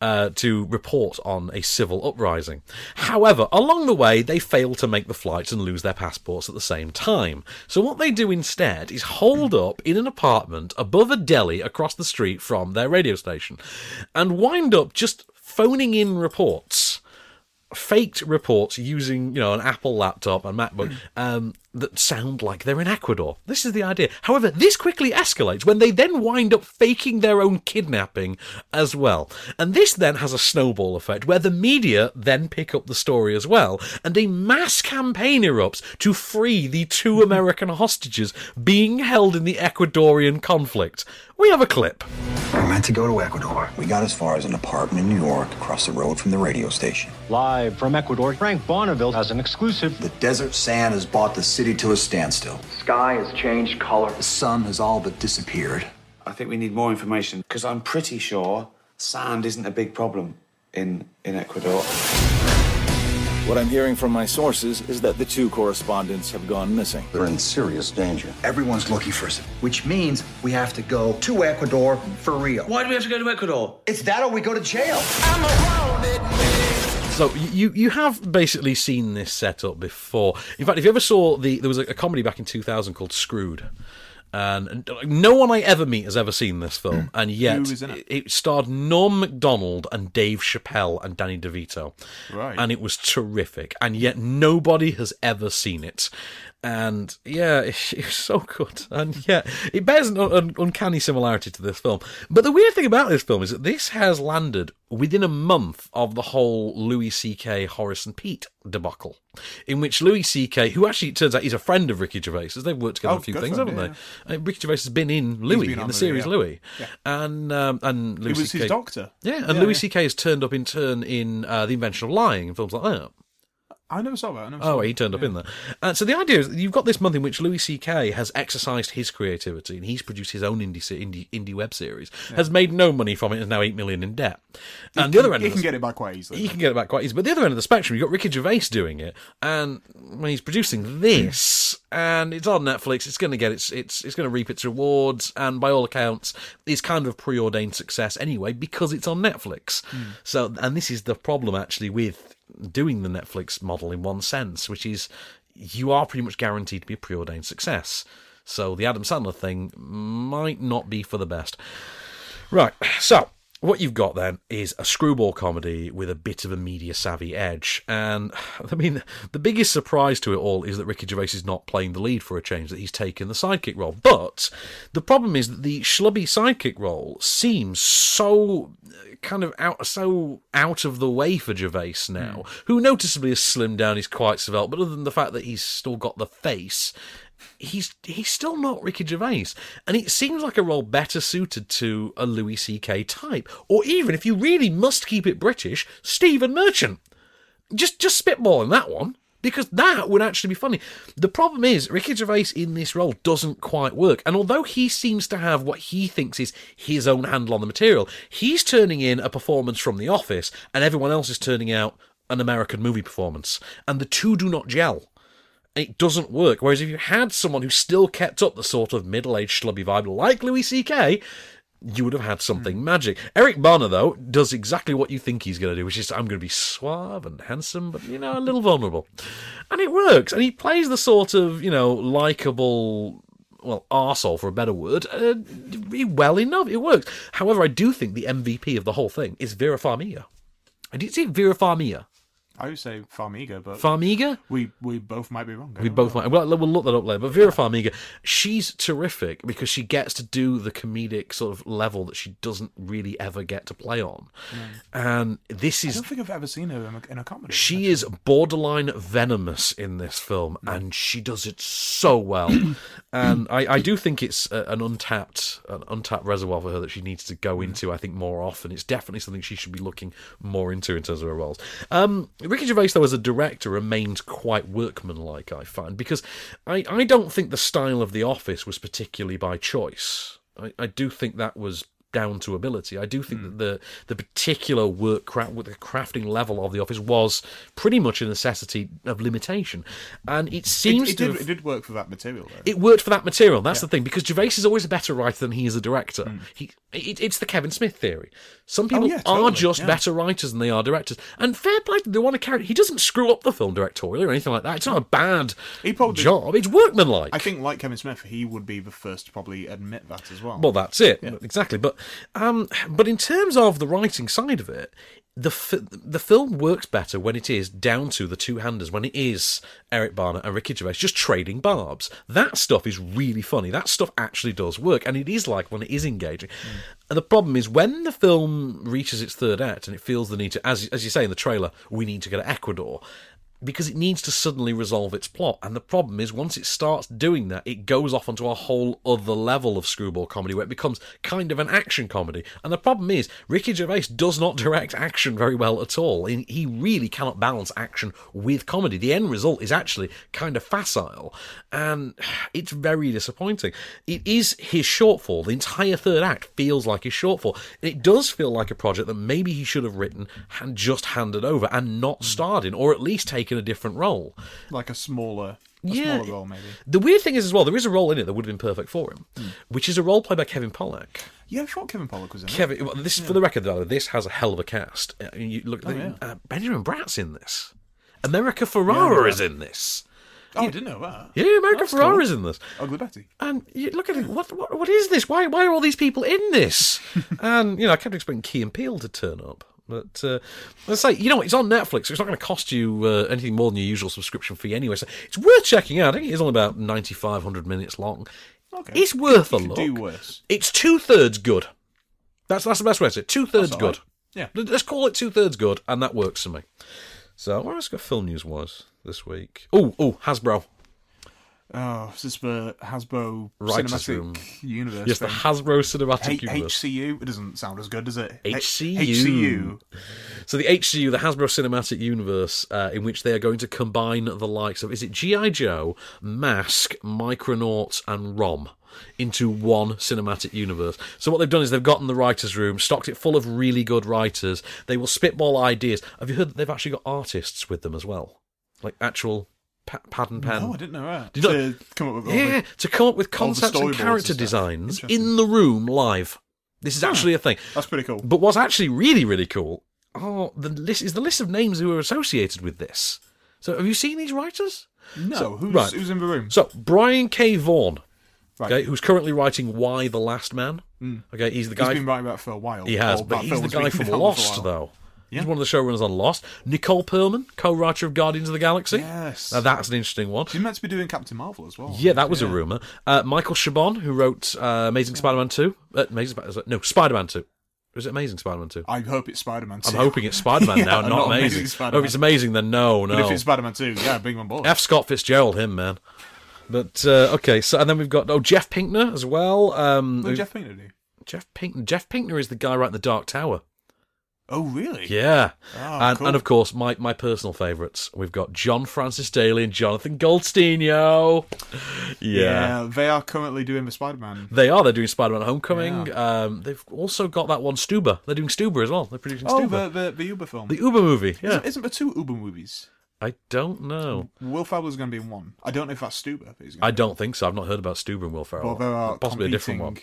Speaker 1: uh, to report on a civil uprising. However, along the way, they fail to make the flights and lose their passports at the same time. So what they do instead is hold up in an apartment above a deli across the street from their radio station, and wind up just phoning in reports faked reports using you know an Apple laptop and MacBook. Um, that sound like they're in Ecuador. This is the idea. However, this quickly escalates when they then wind up faking their own kidnapping as well, and this then has a snowball effect where the media then pick up the story as well, and a mass campaign erupts to free the two American hostages being held in the Ecuadorian conflict. We have a clip.
Speaker 15: We were meant to go to Ecuador. We got as far as an apartment in New York, across the road from the radio station.
Speaker 16: Live from Ecuador, Frank Bonneville has an exclusive.
Speaker 15: The desert sand has brought the city to a standstill.
Speaker 9: Sky has changed color.
Speaker 15: The sun has all but disappeared.
Speaker 17: I think we need more information because I'm pretty sure sand isn't a big problem in, in Ecuador.
Speaker 18: What I'm hearing from my sources is that the two correspondents have gone missing.
Speaker 15: They're in serious danger. Everyone's looking for us, which means we have to go to Ecuador for real.
Speaker 17: Why do we have to go to Ecuador?
Speaker 15: It's that or we go to jail.
Speaker 1: So you you have basically seen this setup before. In fact, if you ever saw the there was a, comedy back in 2000 called Screwed. And, no one I ever meet has ever seen this film, and yet
Speaker 2: in it?
Speaker 1: it starred Norm Macdonald and Dave Chappelle and Danny DeVito,
Speaker 2: Right.
Speaker 1: and it was terrific. And yet nobody has ever seen it. And yeah, it, it was so good. And yeah, it bears an un- uncanny similarity to this film. But the weird thing about this film is that this has landed within a month of the whole Louis C.K. Horace and Pete debacle, in which Louis C.K., who actually it turns out he's a friend of Ricky Gervais, as they've worked together
Speaker 2: Oh,
Speaker 1: on a few things, haven't
Speaker 2: yeah,
Speaker 1: they? Uh, Ricky Gervais has been in Louis,
Speaker 2: been
Speaker 1: in the series
Speaker 2: yeah.
Speaker 1: Louis.
Speaker 2: Yeah.
Speaker 1: And, um, and Louis
Speaker 2: It was his doctor.
Speaker 1: Yeah, and Louis. C.K. has turned up in turn in uh, The Invention of Lying and films like that.
Speaker 2: I never saw that. I never saw
Speaker 1: Oh,
Speaker 2: that.
Speaker 1: he turned up in there. Uh, so the idea is you've got this month in which Louis C.K. has exercised his creativity and he's produced his own indie indie, indie web series, has made no money from it, and is now eight million in debt. And the other end,
Speaker 2: he
Speaker 1: of
Speaker 2: can
Speaker 1: the-
Speaker 2: get it back quite easily.
Speaker 1: he can get it back quite easy. But the other end of the spectrum, you've got Ricky Gervais doing it, and he's producing this, and it's on Netflix, it's going to get its it's it's going to reap its rewards, and by all accounts, it's kind of preordained success anyway because it's on Netflix. So, and this is the problem actually with doing the Netflix model in one sense, which is you are pretty much guaranteed to be a preordained success. So the Adam Sandler thing might not be for the best. Right, so what you've got then is a screwball comedy with a bit of a media savvy edge. And I mean, the biggest surprise to it all is that Ricky Gervais is not playing the lead for a change, that he's taken the sidekick role. But the problem is that the schlubby sidekick role seems so uh, kind of out so out of the way for Gervais now, who noticeably has slimmed down, he's quite svelte, but other than the fact that he's still got the face, he's he's still not Ricky Gervais, and it seems like a role better suited to a Louis C.K. type, or even if you really must keep it British, Stephen Merchant. Just just spitballing that one because that would actually be funny. The problem is Ricky Gervais in this role doesn't quite work, and although he seems to have what he thinks is his own handle on the material, he's turning in a performance from The Office, and everyone else is turning out an American movie performance, and the two do not gel it doesn't work. Whereas if you had someone who still kept up the sort of middle-aged schlubby vibe like Louis C.K., you would have had something magic. Eric Bana, though, does exactly what you think he's going to do, which is I'm going to be suave and handsome, but, you know, a little vulnerable. And it works. And he plays the sort of, you know, likable, well, arsehole for a better word, uh, well enough. It works. However, I do think the MVP of the whole thing is Vera Farmiga. And did you see Vera Farmiga?
Speaker 2: I would say Farmiga, but
Speaker 1: Farmiga?
Speaker 2: We we both might be wrong. I
Speaker 1: we both
Speaker 2: know.
Speaker 1: might. Well, we'll look that up later. But Vera Farmiga, she's terrific because she gets to do the comedic sort of level that she doesn't really ever get to play on. And this is.
Speaker 2: I don't think I've ever seen her in a, in a comedy.
Speaker 1: she is borderline venomous in this film, and she does it so well. and I, I do think it's a, an untapped, an untapped reservoir for her that she needs to go into. I think more often. It's definitely something she should be looking more into in terms of her roles. Um, Ricky Gervais, though, as a director, remains quite workmanlike. I find because I, I don't think the style of The Office was particularly by choice. I, I do think that was down to ability. I do think that the the particular work craft with the crafting level of the office was pretty much a necessity of limitation, and it seems
Speaker 2: it, it
Speaker 1: to
Speaker 2: did,
Speaker 1: have-
Speaker 2: it did work for that material. Though.
Speaker 1: it worked for that material. That's the thing because Gervais is always a better writer than he is a director.
Speaker 2: Hmm.
Speaker 1: He, it, it's the Kevin Smith theory. Some people
Speaker 2: Oh, yeah,
Speaker 1: are just
Speaker 2: yeah.
Speaker 1: better writers than they are directors. And fair play to the one carry. He doesn't screw up the film directorially or anything like that. It's not a bad
Speaker 2: He probably-
Speaker 1: job. It's workmanlike.
Speaker 2: I think, like Kevin Smith, he would be the first to probably admit that as well.
Speaker 1: Well, that's it
Speaker 2: Yeah.
Speaker 1: exactly. But um, but in terms of the writing side of it, the fi- the film works better when it is down to the two handers. When it is Eric Bana and Ricky Gervais just trading barbs. That stuff is really funny. That stuff actually does work, and it is like when it is engaging. And the problem is when the film reaches its third act and it feels the need to, as as you say in the trailer, we need to go to Ecuador because it needs to suddenly resolve its plot. And the problem is, once it starts doing that, it goes off onto a whole other level of screwball comedy where it becomes kind of an action comedy. And the problem is, Ricky Gervais does not direct action very well at all. He really cannot balance action with comedy. The end result is actually kind of facile, and it's very disappointing. It is his shortfall. The entire third act feels like his shortfall. It does feel like a project that maybe he should have written and just handed over and not starred in, or at least taken a different role.
Speaker 2: like a smaller, a
Speaker 1: Yeah.
Speaker 2: smaller role, maybe.
Speaker 1: The weird thing is as well, there is a role in it that would have been perfect for him, which is a role played by Kevin Pollak.
Speaker 2: Yeah, I thought Kevin Pollak was in it.
Speaker 1: Kevin, well, this for the record though, this has a hell of a cast. Uh, You look,
Speaker 2: Oh, yeah.
Speaker 1: uh, Benjamin Bratt's in this. America Ferrera
Speaker 2: Yeah.
Speaker 1: is in this.
Speaker 2: Oh, I didn't know that.
Speaker 1: Yeah, America
Speaker 2: That's
Speaker 1: Ferrera
Speaker 2: cool.
Speaker 1: is in this.
Speaker 2: Ugly Betty.
Speaker 1: And you look at it. What, what what is this? Why why are all these people in this? and you know, I kept expecting Key and Peele to turn up, But uh, let's say, you know, it's on Netflix, so it's not going to cost you uh, anything more than your usual subscription fee anyway. So it's worth checking out. I think it is only about 9,500 minutes long.
Speaker 2: Okay.
Speaker 1: It's worth a
Speaker 2: Could
Speaker 1: look.
Speaker 2: do worse.
Speaker 1: It's two thirds good. That's that's the best way to say it. Two thirds good.
Speaker 2: right. Yeah.
Speaker 1: Let- Let's call it two thirds good, and that works for me. So, what else got film news was this week? Oh, oh, Hasbro.
Speaker 2: Oh, is this the Hasbro
Speaker 1: Writers
Speaker 2: Cinematic
Speaker 1: Room.
Speaker 2: Universe?
Speaker 1: Yes, the? Hasbro Cinematic
Speaker 2: H-
Speaker 1: Universe.
Speaker 2: HCU. It doesn't sound as good, does it?
Speaker 1: HCU.
Speaker 2: HCU.
Speaker 1: So the HCU, the Hasbro Cinematic Universe, uh, in which they are going to combine the likes of is it GI Joe, Mask, Micronauts, and Rom into one cinematic universe. So what they've done is they've gotten the writers' room, stocked it full of really good writers. They will spitball ideas. Have you heard that they've actually got artists with them as well, like actual pa- pad and pen?
Speaker 2: No, I didn't know that.
Speaker 1: Did
Speaker 2: to come up with
Speaker 1: yeah,
Speaker 2: the-
Speaker 1: to come up with concepts and character
Speaker 2: stuff.
Speaker 1: designs in the room live. This is
Speaker 2: Huh.
Speaker 1: actually a thing.
Speaker 2: That's pretty cool.
Speaker 1: But what's actually really, really cool oh, the list is the list of names who are associated with this. So have you seen these writers?
Speaker 2: No,
Speaker 1: So-
Speaker 2: who's,
Speaker 1: right.
Speaker 2: who's in the room?
Speaker 1: So Brian K. Vaughan,
Speaker 2: Right.
Speaker 1: okay, who's currently writing Y the Last Man.
Speaker 2: Mm.
Speaker 1: Okay, he's the
Speaker 2: He's
Speaker 1: guy.
Speaker 2: been writing about it for a while.
Speaker 1: He has, but he's the guy from
Speaker 2: developed for a
Speaker 1: Lost, though.
Speaker 2: Yeah.
Speaker 1: He's one of the showrunners on Lost. Nicole Perlman, co-writer of Guardians of the Galaxy.
Speaker 2: Yes.
Speaker 1: Now that's an interesting one.
Speaker 2: She's meant to be doing Captain Marvel as well.
Speaker 1: Yeah, that was a rumor. Uh, Michael Chabon, who wrote uh, Amazing Spider-Man two, uh, Amazing no Spider-Man two. Was it Amazing Spider-Man two?
Speaker 2: I hope it's Spider-Man 2.
Speaker 1: I'm hoping it's Spider-Man
Speaker 2: Yeah,
Speaker 1: now, not, amazing.
Speaker 2: Spider-Man.
Speaker 1: If it's amazing, then no, no.
Speaker 2: But if it's Spider-Man 2, yeah, bring him on board.
Speaker 1: F. Scott Fitzgerald, him man. But uh, okay, so and then we've got oh Jeff Pinkner as well. Um,
Speaker 2: What
Speaker 1: who-
Speaker 2: Jeff Pinkner do?
Speaker 1: Jeff Pinkner. Jeff Pinkner is the guy right in the Dark Tower.
Speaker 2: Oh, really?
Speaker 1: Yeah,
Speaker 2: Oh,
Speaker 1: and,
Speaker 2: cool.
Speaker 1: and of course my, my personal favourites. We've got John Francis Daly and Jonathan Goldstein. Yo, yeah.
Speaker 2: they are currently doing the Spider-Man.
Speaker 1: They are. They're doing Spider-Man: Homecoming. Um, they've also got that one Stuber. They're doing Stuber as well. They're producing
Speaker 2: Oh,
Speaker 1: Stuber.
Speaker 2: the, the, the Uber film.
Speaker 1: The Uber movie.
Speaker 2: Isn't,
Speaker 1: Yeah.
Speaker 2: isn't there two Uber movies?
Speaker 1: I don't know.
Speaker 2: Will Ferrell's going to be in one. I don't know if that's Stuber. But he's
Speaker 1: I don't think so. I've not heard about Stuber and Will Ferrell.
Speaker 2: But there are
Speaker 1: Possibly a different one.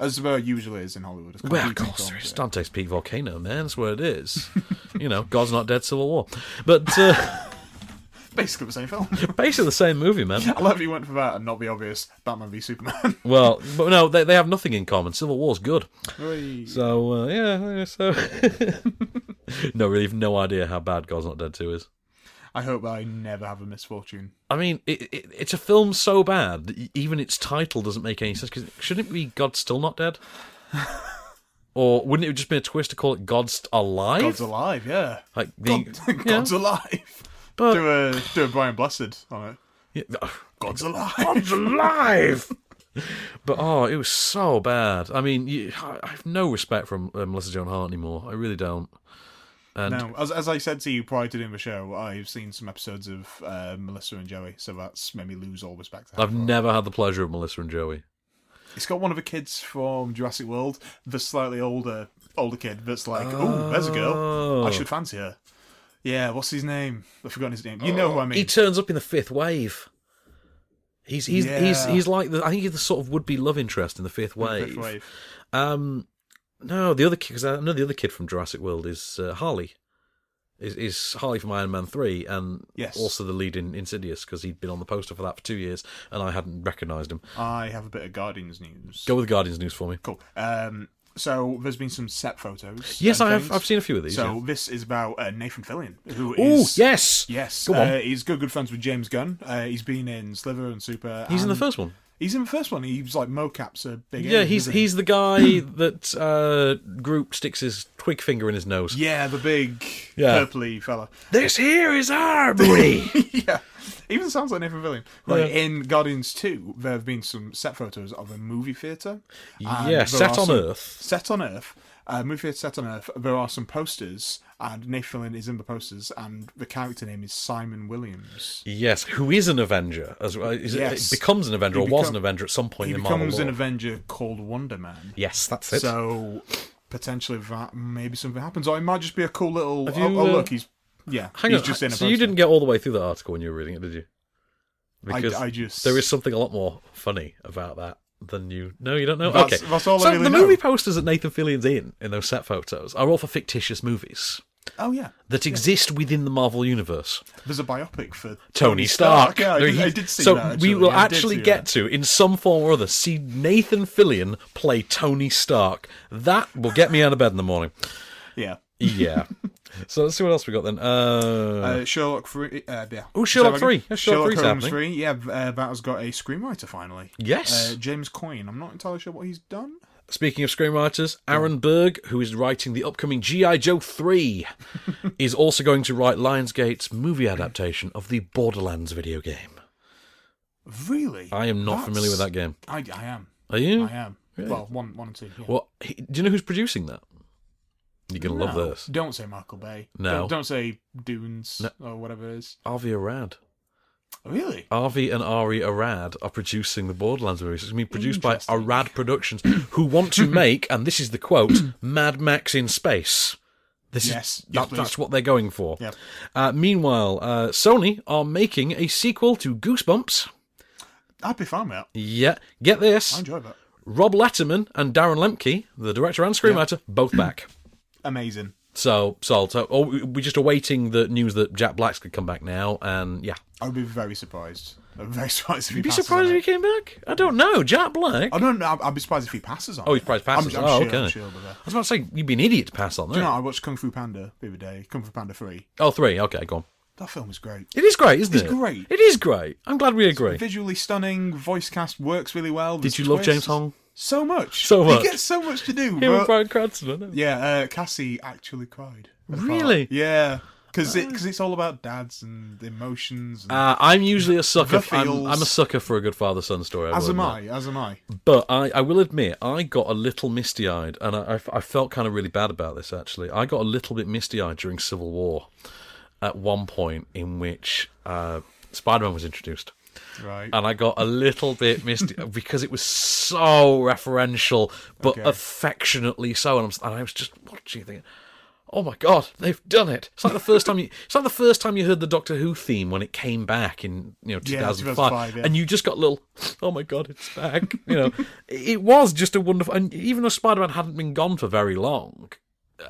Speaker 2: As there usually is in Hollywood. It's
Speaker 1: Well, of course there is. Dante's Peak Volcano, man. That's where it is. you know, God's Not Dead, Civil War. But uh.
Speaker 2: Basically the same film.
Speaker 1: basically the same movie, man.
Speaker 2: I love you went for that and not the obvious Batman v Superman.
Speaker 1: Well, but no, they, they have nothing in common. Civil War's good.
Speaker 2: Hooray.
Speaker 1: So, uh, yeah, so. no, really, have no idea how bad God's Not Dead 2 is.
Speaker 2: I hope I never have a misfortune.
Speaker 1: I mean, it, it, it's a film so bad, that even its title doesn't make any sense. Cause shouldn't it be God's Still Not Dead? or wouldn't it have just been a twist to call it God's Alive?
Speaker 2: God's alive, yeah.
Speaker 1: Like the,
Speaker 2: God, God's alive.
Speaker 1: But-
Speaker 2: do a do a Brian Blessed on it.
Speaker 1: Yeah,
Speaker 2: God's alive.
Speaker 1: God's alive. But oh, it was so bad. I mean, you, I I have no respect for uh, Melissa Joan Hart anymore. I really don't. And
Speaker 2: no, as, as I said to you prior to doing the show, I've seen some episodes of uh, Melissa and Joey, so that's made me lose all respect.
Speaker 1: I've never had the pleasure of Melissa and Joey.
Speaker 2: It's got one of the kids from Jurassic World, the slightly older older kid that's like, oh, there's a girl.
Speaker 1: Oh.
Speaker 2: I should fancy her. Yeah, what's his name? I've forgotten his name. You know who I mean.
Speaker 1: He turns up in the fifth wave. He's he's he's
Speaker 2: Yeah.
Speaker 1: he's like the I think he's the sort of would be love interest in the fifth
Speaker 2: In the
Speaker 1: wave.
Speaker 2: fifth wave.
Speaker 1: Um, no, the other kid because I know the other kid from Jurassic World is uh, Harley. Is, is Harley from Iron Man three and
Speaker 2: Yes.
Speaker 1: also the lead in Insidious because he'd been on the poster for that for two years and I hadn't recognised him.
Speaker 2: I have a bit of Guardians news.
Speaker 1: Go with Guardians news for me.
Speaker 2: Cool. Um, so there's been some set photos.
Speaker 1: Yes, I have- I've seen a few of these,
Speaker 2: So
Speaker 1: yeah.
Speaker 2: this is about uh, Nathan Fillion, who
Speaker 1: Ooh,
Speaker 2: is
Speaker 1: yes!
Speaker 2: yes,
Speaker 1: Go.
Speaker 2: Uh, he's good, good friends with James Gunn. Uh, he's been in Slither and Super.
Speaker 1: He's in the first one.
Speaker 2: He's in the first one. He's like mocap's a big.
Speaker 1: Yeah,
Speaker 2: alien,
Speaker 1: he's
Speaker 2: he?
Speaker 1: he's the guy that uh, Groot sticks his twig finger in his nose.
Speaker 2: yeah the big
Speaker 1: Yeah.
Speaker 2: purpley fella.
Speaker 1: This here is Arbery.
Speaker 2: yeah, even sounds like Nathan Fillion. Like
Speaker 1: Yeah.
Speaker 2: in Guardians Two, there have been some set photos of a movie theater.
Speaker 1: Yeah, set on
Speaker 2: some-
Speaker 1: Earth.
Speaker 2: Set on Earth. Uh, movie theater set on Earth. There are some posters, and Nathan Fillion is in the posters, and the character name is Simon Williams.
Speaker 1: Yes, who is an Avenger as well? Is
Speaker 2: Yes.
Speaker 1: it becomes an Avenger
Speaker 2: He
Speaker 1: or was an Avenger at some point in Marvel He
Speaker 2: becomes an. Avenger called Wonder Man.
Speaker 1: Yes, that's it.
Speaker 2: So potentially that maybe something happens, or it might just be a cool little.
Speaker 1: Have
Speaker 2: oh, oh,
Speaker 1: uh,
Speaker 2: look, he's yeah,
Speaker 1: Hang
Speaker 2: he's
Speaker 1: on,
Speaker 2: just in a.
Speaker 1: so you didn't get all the way through that article when you were reading it, did you?
Speaker 2: I-
Speaker 1: Because
Speaker 2: I just-
Speaker 1: there is something a lot more funny about that than you. No, you don't know.
Speaker 2: That's-
Speaker 1: okay,
Speaker 2: that's all I
Speaker 1: so
Speaker 2: really
Speaker 1: the
Speaker 2: know.
Speaker 1: movie posters that Nathan Fillion's in in those set photos are all for fictitious movies
Speaker 2: Oh yeah,
Speaker 1: that exist within the Marvel universe.
Speaker 2: there's a biopic for
Speaker 1: Tony Stark.
Speaker 2: Yeah, I did, I did see
Speaker 1: so
Speaker 2: that.
Speaker 1: we will
Speaker 2: I
Speaker 1: actually get
Speaker 2: that.
Speaker 1: to, in some form or other, see Nathan Fillion play Tony Stark. That will get me out of bed in the morning.
Speaker 2: Yeah.
Speaker 1: Yeah. so let's see what else we got then. Uh,
Speaker 2: Uh, Sherlock three. Uh, yeah.
Speaker 1: Oh, Sherlock
Speaker 2: Say
Speaker 1: three.
Speaker 2: again?
Speaker 1: Yeah, Sherlock three's
Speaker 2: Holmes three. Yeah, uh, that has got a screenwriter finally.
Speaker 1: Yes.
Speaker 2: Uh, James Coyne. I'm not entirely sure what he's done.
Speaker 1: Speaking of screenwriters, Aaron Berg, who is writing the upcoming G.I. Joe 3, is also going to write Lionsgate's movie adaptation of the Borderlands video game.
Speaker 2: Really?
Speaker 1: I am not
Speaker 2: That's-
Speaker 1: familiar with that game.
Speaker 2: I, I am.
Speaker 1: Are you?
Speaker 2: I am.
Speaker 1: Really?
Speaker 2: Well, one, one and two. Yeah.
Speaker 1: Well, he, do you know who's producing that? You're going to love this.
Speaker 2: Don't say Michael Bay.
Speaker 1: No.
Speaker 2: Don't, don't say Dunes
Speaker 1: No.
Speaker 2: or whatever it is.
Speaker 1: Avi Arad.
Speaker 2: Really?
Speaker 1: Avi and Ari Arad are producing the Borderlands movies. It's going to be produced by Arad Productions, who want to make, and this is the quote, Mad Max in space. This
Speaker 2: Yes.
Speaker 1: is
Speaker 2: Yes,
Speaker 1: that, that's what they're going for.
Speaker 2: Yep.
Speaker 1: Uh, meanwhile, uh, Sony are making a sequel to Goosebumps.
Speaker 2: I'd be fine with that.
Speaker 1: Yeah, get this.
Speaker 2: I enjoy that.
Speaker 1: Rob Letterman and Darren Lemke, the director and screenwriter, both back.
Speaker 2: Amazing.
Speaker 1: So, sold. So, oh, we're just awaiting the news that Jack Black's could come back now, and yeah.
Speaker 2: I would be very surprised. I'm very surprised if he
Speaker 1: You'd be
Speaker 2: passes
Speaker 1: surprised
Speaker 2: on
Speaker 1: if he
Speaker 2: it.
Speaker 1: came back? I don't know. Jack Black?
Speaker 2: I don't know. I'd- I'd be surprised if he passes on
Speaker 1: Oh,
Speaker 2: it.
Speaker 1: he's probably passes.
Speaker 2: I'm, I'm
Speaker 1: oh,
Speaker 2: sure,
Speaker 1: okay.
Speaker 2: I'm sure,
Speaker 1: I was about to say, you'd be an idiot to pass on
Speaker 2: Do you
Speaker 1: that.
Speaker 2: know, I watched Kung Fu Panda the other day. Kung Fu Panda 3.
Speaker 1: Oh, three. Okay, go on.
Speaker 2: That film is great.
Speaker 1: It is great, isn't
Speaker 2: It's
Speaker 1: it?
Speaker 2: great.
Speaker 1: It is great. I'm glad we agree.
Speaker 2: Visually stunning, voice cast works really well.
Speaker 1: Did you love. James Hong?
Speaker 2: So much.
Speaker 1: So much.
Speaker 2: He gets so much to do.
Speaker 1: Him and Bryan Cranston.
Speaker 2: Yeah, uh, Cassie actually cried. the part.
Speaker 1: Really?
Speaker 2: Yeah. Because it, cause it's all about dads and emotions. And
Speaker 1: Uh, I'm usually a sucker.
Speaker 2: The
Speaker 1: I'm. I'm a sucker for a good father-son story. I
Speaker 2: as am. I. As am I.
Speaker 1: But I, I will admit, I got a little misty eyed, and I, I, I felt kind of really bad about this actually. I got a little bit misty eyed during Civil War at one point in which uh, Spider Man was introduced.
Speaker 2: Right.
Speaker 1: And I got a little bit misty because it was so referential, but
Speaker 2: Okay.
Speaker 1: affectionately so. And, I'm, and I was just watching, thinking, "Oh my god, they've done it!" It's like the first time you, it's like the first time you heard the Doctor Who theme when it came back in you know
Speaker 2: Yeah,
Speaker 1: 2005,
Speaker 2: 2005, yeah.
Speaker 1: and you just got a little, "Oh my god, it's back!" You know, it was just a wonderful. And even though Spider Man hadn't been gone for very long,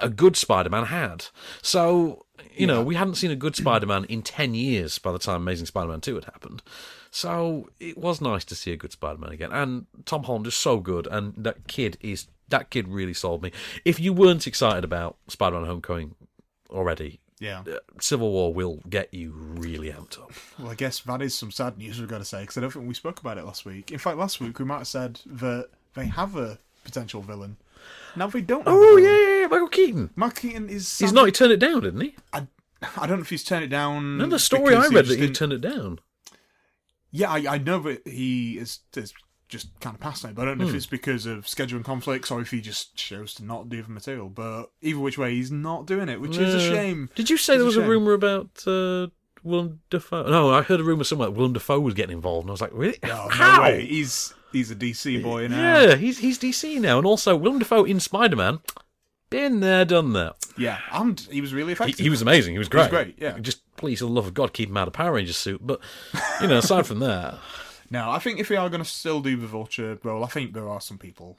Speaker 1: a good Spider Man had. So you know, we hadn't seen a good Spider Man in ten years by the time Amazing Spider Man Two had happened. So it was nice to see a good Spider Man again. And Tom Holland is so good, and that kid is that kid really sold me. If you weren't excited about Spider Man Homecoming already,
Speaker 2: Yeah.
Speaker 1: uh, Civil War will get you really amped up.
Speaker 2: Well, I guess that is some sad news we've got to say because I don't think we spoke about it last week. In fact, last week we might have said that they have a potential villain. Now they don't. Have
Speaker 1: Oh yeah, yeah, yeah, Michael Keaton.
Speaker 2: Michael Keaton is.
Speaker 1: He's not. He turned it down, didn't he?
Speaker 2: I, I don't know if he's turned it down.
Speaker 1: No, the story I read that he
Speaker 2: didn't-
Speaker 1: turned it down.
Speaker 2: Yeah, I, I know that he is, is just kind of past it, but I don't know if
Speaker 1: Hmm.
Speaker 2: it's because of scheduling conflicts or if he just chose to not do the material. But either which way, he's not doing it, which is a shame.
Speaker 1: Did you say
Speaker 2: It's
Speaker 1: there was a
Speaker 2: shame.
Speaker 1: rumor about uh, Willem Dafoe? No, I heard a rumor somewhere that Willem Dafoe was getting involved, and I was like, really?
Speaker 2: Oh,
Speaker 1: How?
Speaker 2: no way. He's he's a DC boy now.
Speaker 1: Yeah, he's he's DC now, and also Willem Dafoe in Spider Man. Been there, done that.
Speaker 2: Yeah, and he was really
Speaker 1: He,
Speaker 2: effective.
Speaker 1: he was amazing. He was great.
Speaker 2: He was great, yeah.
Speaker 1: Just please, for the love of God, keep him out of Power Rangers suit. But you know, aside from that,
Speaker 2: No, I think if we are going to still do the Vulture role, I think there are some people.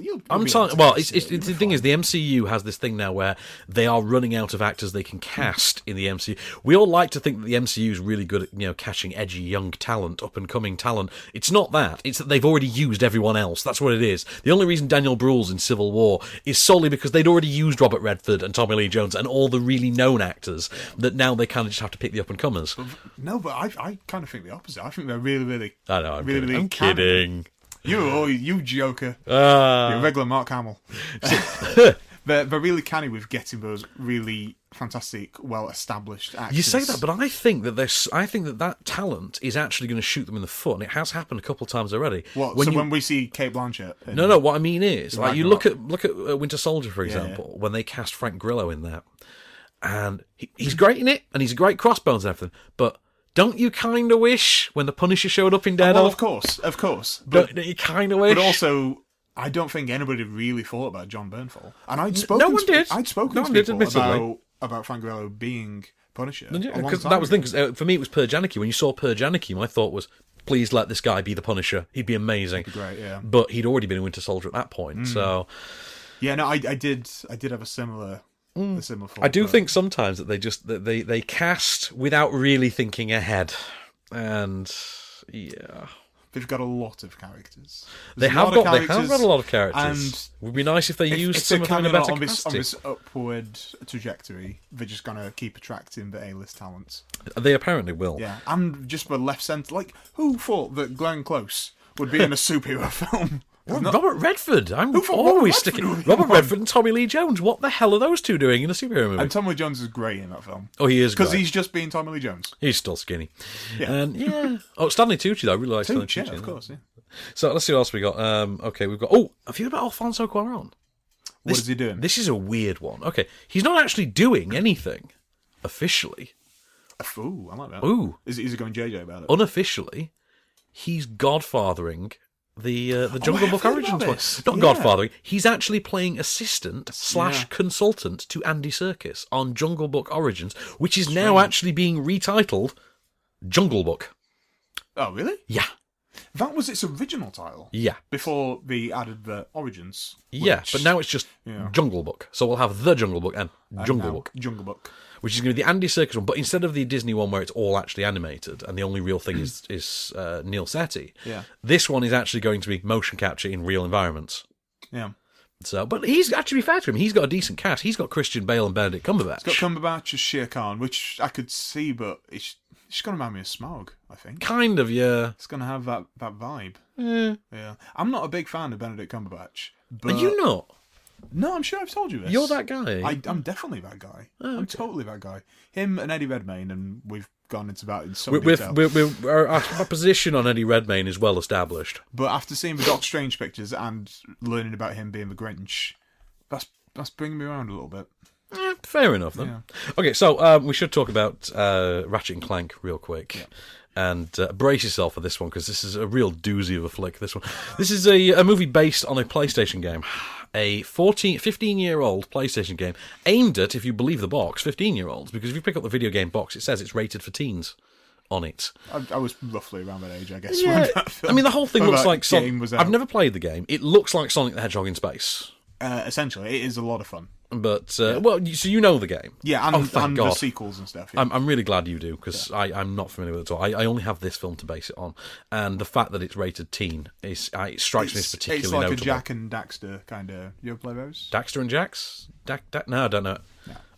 Speaker 2: You'll,
Speaker 1: I'm telling. Well, it's, it's, it's the thing is, the MCU has this thing now where they are running out of actors they can cast in the MCU. We all like to think that the MCU is really good at you know catching edgy young talent, up and coming talent. It's not that. It's that they've already used everyone else. That's what it is. The only reason Daniel Bruhl's in Civil War is solely because they'd already used Robert Redford and Tommy Lee Jones and all the really known actors. That now they kind of just have to pick the up and comers.
Speaker 2: No, but I, I kind of think the opposite. I think they're really, really.
Speaker 1: I know. I'm
Speaker 2: really,
Speaker 1: kidding.
Speaker 2: really
Speaker 1: I'm kidding.
Speaker 2: You, oh, you joker.
Speaker 1: Ah.
Speaker 2: You're a regular Mark Hamill. they're, they're really canny with getting those really fantastic, well-established actors.
Speaker 1: You say that, but I think that this, I think that that talent is actually going to shoot them in the foot, and it has happened a couple of times already.
Speaker 2: What?
Speaker 1: When
Speaker 2: so
Speaker 1: you-
Speaker 2: when we see Cate Blanchett?
Speaker 1: no, no. What I mean is, like you look at look at uh, Winter Soldier, for
Speaker 2: Yeah, yeah.
Speaker 1: example, when they cast Frank Grillo in that, and he, he's great in it, and he's a great crossbones and everything. But don't you kind of wish when the Punisher showed up in Daredevil?
Speaker 2: well, of course, of course. But,
Speaker 1: don't you kind of wish?
Speaker 2: but also, I don't think anybody really thought about Jon Bernthal. And I'd spoken.
Speaker 1: no one
Speaker 2: to-
Speaker 1: did.
Speaker 2: I'd spoken
Speaker 1: No
Speaker 2: to
Speaker 1: one did,
Speaker 2: people about about Frank being Punisher.
Speaker 1: because that was the thing. 'cause, uh, for me, it was Per Janicki. When you saw Per Janicki, my thought was, please let this guy be the Punisher. He'd be amazing.
Speaker 2: great, yeah.
Speaker 1: But he'd already been a Winter Soldier at that point,
Speaker 2: Mm.
Speaker 1: so.
Speaker 2: Yeah, no, I, I did. I did have a similar, a similar. Thought,
Speaker 1: I do
Speaker 2: but-
Speaker 1: think sometimes that they just that they they cast without really thinking ahead, and yeah,
Speaker 2: they've got a lot of characters.
Speaker 1: They
Speaker 2: There's a
Speaker 1: have got they have got a lot of characters.
Speaker 2: and
Speaker 1: it would be nice if they
Speaker 2: if-
Speaker 1: used
Speaker 2: if
Speaker 1: some of them in a
Speaker 2: kind of
Speaker 1: better
Speaker 2: on this, on this upward trajectory. They're just gonna keep attracting the A-list talents.
Speaker 1: They apparently will.
Speaker 2: Yeah, and just for left centre, like who thought that Glenn Close would be in a superhero film? Not-
Speaker 1: Robert Redford. I'm always
Speaker 2: Robert Redford
Speaker 1: sticking. Robert? Redford and Tommy Lee Jones. What the hell are those two doing in a superhero movie?
Speaker 2: And Tommy Lee Jones is great in that film.
Speaker 1: oh, he is
Speaker 2: because he's just being Tommy Lee Jones.
Speaker 1: He's still skinny.
Speaker 2: Yeah.
Speaker 1: And yeah. Oh, Stanley Tucci though. I really like Stanley
Speaker 2: Tucci, yeah, of course, yeah.
Speaker 1: So let's see what else we got. Um, okay, we've got. Oh, have you heard about Alfonso Cuarón?
Speaker 2: What is he doing?
Speaker 1: This is a weird one. Okay, he's not actually doing anything officially.
Speaker 2: Ooh, I like that.
Speaker 1: Ooh.
Speaker 2: is, is he going JJ about it?
Speaker 1: Unofficially, he's godfathering the uh, the
Speaker 2: Oh,
Speaker 1: Jungle
Speaker 2: I
Speaker 1: Book Origins one. Not
Speaker 2: Yeah.
Speaker 1: godfathering. He's actually playing assistant slash
Speaker 2: Yeah.
Speaker 1: consultant to Andy Serkis on Jungle Book Origins, which is now actually being retitled Jungle Book.
Speaker 2: Oh, really?
Speaker 1: Yeah.
Speaker 2: That was its original title.
Speaker 1: Yeah.
Speaker 2: Before they added the Origins.
Speaker 1: Yeah, but now it's just. Jungle Book. So we'll have the Jungle Book and
Speaker 2: and
Speaker 1: Jungle
Speaker 2: now
Speaker 1: Book,
Speaker 2: Jungle Book.
Speaker 1: which is going to be the Andy Serkis one. But instead of the Disney one where it's all actually animated and the only real thing is is uh, Neel Sethi,
Speaker 2: Yeah.
Speaker 1: this one is actually going to be motion capture in real environments.
Speaker 2: Yeah.
Speaker 1: So, but he's actually fair to him. He's got a decent cast. He's got Christian Bale and Benedict Cumberbatch.
Speaker 2: It's got Cumberbatch as Shere Khan, which I could see, but it's it's going to remind me of Smaug, I think.
Speaker 1: kind of, yeah.
Speaker 2: It's going to have that, that vibe.
Speaker 1: Yeah.
Speaker 2: Yeah. I'm not a big fan of Benedict Cumberbatch. But
Speaker 1: Are you not?
Speaker 2: No, I'm sure I've told you this.
Speaker 1: You're that guy?
Speaker 2: I, I'm definitely that guy.
Speaker 1: Oh,
Speaker 2: I'm totally that guy. Him and Eddie Redmayne, and we've gone into that in some
Speaker 1: with,
Speaker 2: detail.
Speaker 1: with, with our, our position on Eddie Redmayne is well established.
Speaker 2: But after seeing the Doc Strange pictures and learning about him being the Grinch, that's that's bringing me around a little bit.
Speaker 1: Fair enough then. Okay, so um, we should talk about uh, Ratchet and Clank real quick. And uh, brace yourself for this one because this is a real doozy of a flick. This one, this is a, a movie based on a PlayStation game, a 14, 15 year old PlayStation game aimed at, if you believe the box, 15 year olds. Because if you pick up the video game box, it says it's rated for teens on it.
Speaker 2: I, I was roughly around that age, I guess.
Speaker 1: Yeah,
Speaker 2: when that film-
Speaker 1: I mean the whole thing looks like Son-
Speaker 2: game was
Speaker 1: I've never played the game. It looks like Sonic the Hedgehog in space.
Speaker 2: Uh, essentially, it is a lot of fun.
Speaker 1: But uh, well, so you know the game,
Speaker 2: Yeah, and,
Speaker 1: oh, thank
Speaker 2: and
Speaker 1: God.
Speaker 2: the sequels and stuff. Yeah.
Speaker 1: I'm, I'm really glad you do because I'm not familiar with it at all. I, I only have this film to base it on, and the fact that it's rated teen is uh, it strikes me as
Speaker 2: it's,
Speaker 1: particularly
Speaker 2: it's like
Speaker 1: notable.
Speaker 2: a Jak and Daxter kind of. You ever play those?
Speaker 1: Daxter and Jax? Dak, Dak, no, I don't know.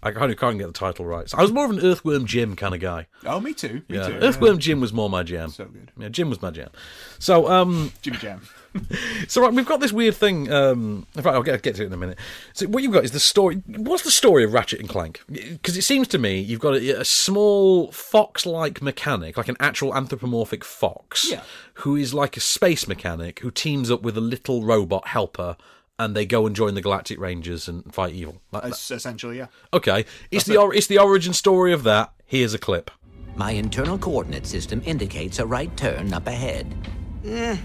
Speaker 1: I kind of can't get the title right. So I was more of an Earthworm Jim kind of guy.
Speaker 2: Oh, me too. Me
Speaker 1: yeah,
Speaker 2: too.
Speaker 1: Earthworm Jim was more my jam.
Speaker 2: So good.
Speaker 1: Yeah, Jim was my jam. So, um,
Speaker 2: Jimmy Jam.
Speaker 1: so right, we've got this weird thing. Um, in fact, I'll get, get to it in a minute. So what you've got is the story. What's the story of Ratchet and Clank? Because it seems to me you've got a, a small fox-like mechanic, like an actual anthropomorphic fox,
Speaker 2: Yeah.
Speaker 1: who is like a space mechanic who teams up with a little robot helper, and they go and join the Galactic Rangers and fight evil. Like that.
Speaker 2: Es- essentially, yeah.
Speaker 1: Okay, it's the or, it's the origin story of that. Here's a clip.
Speaker 19: My internal coordinate system indicates a right turn up ahead.
Speaker 14: Eh,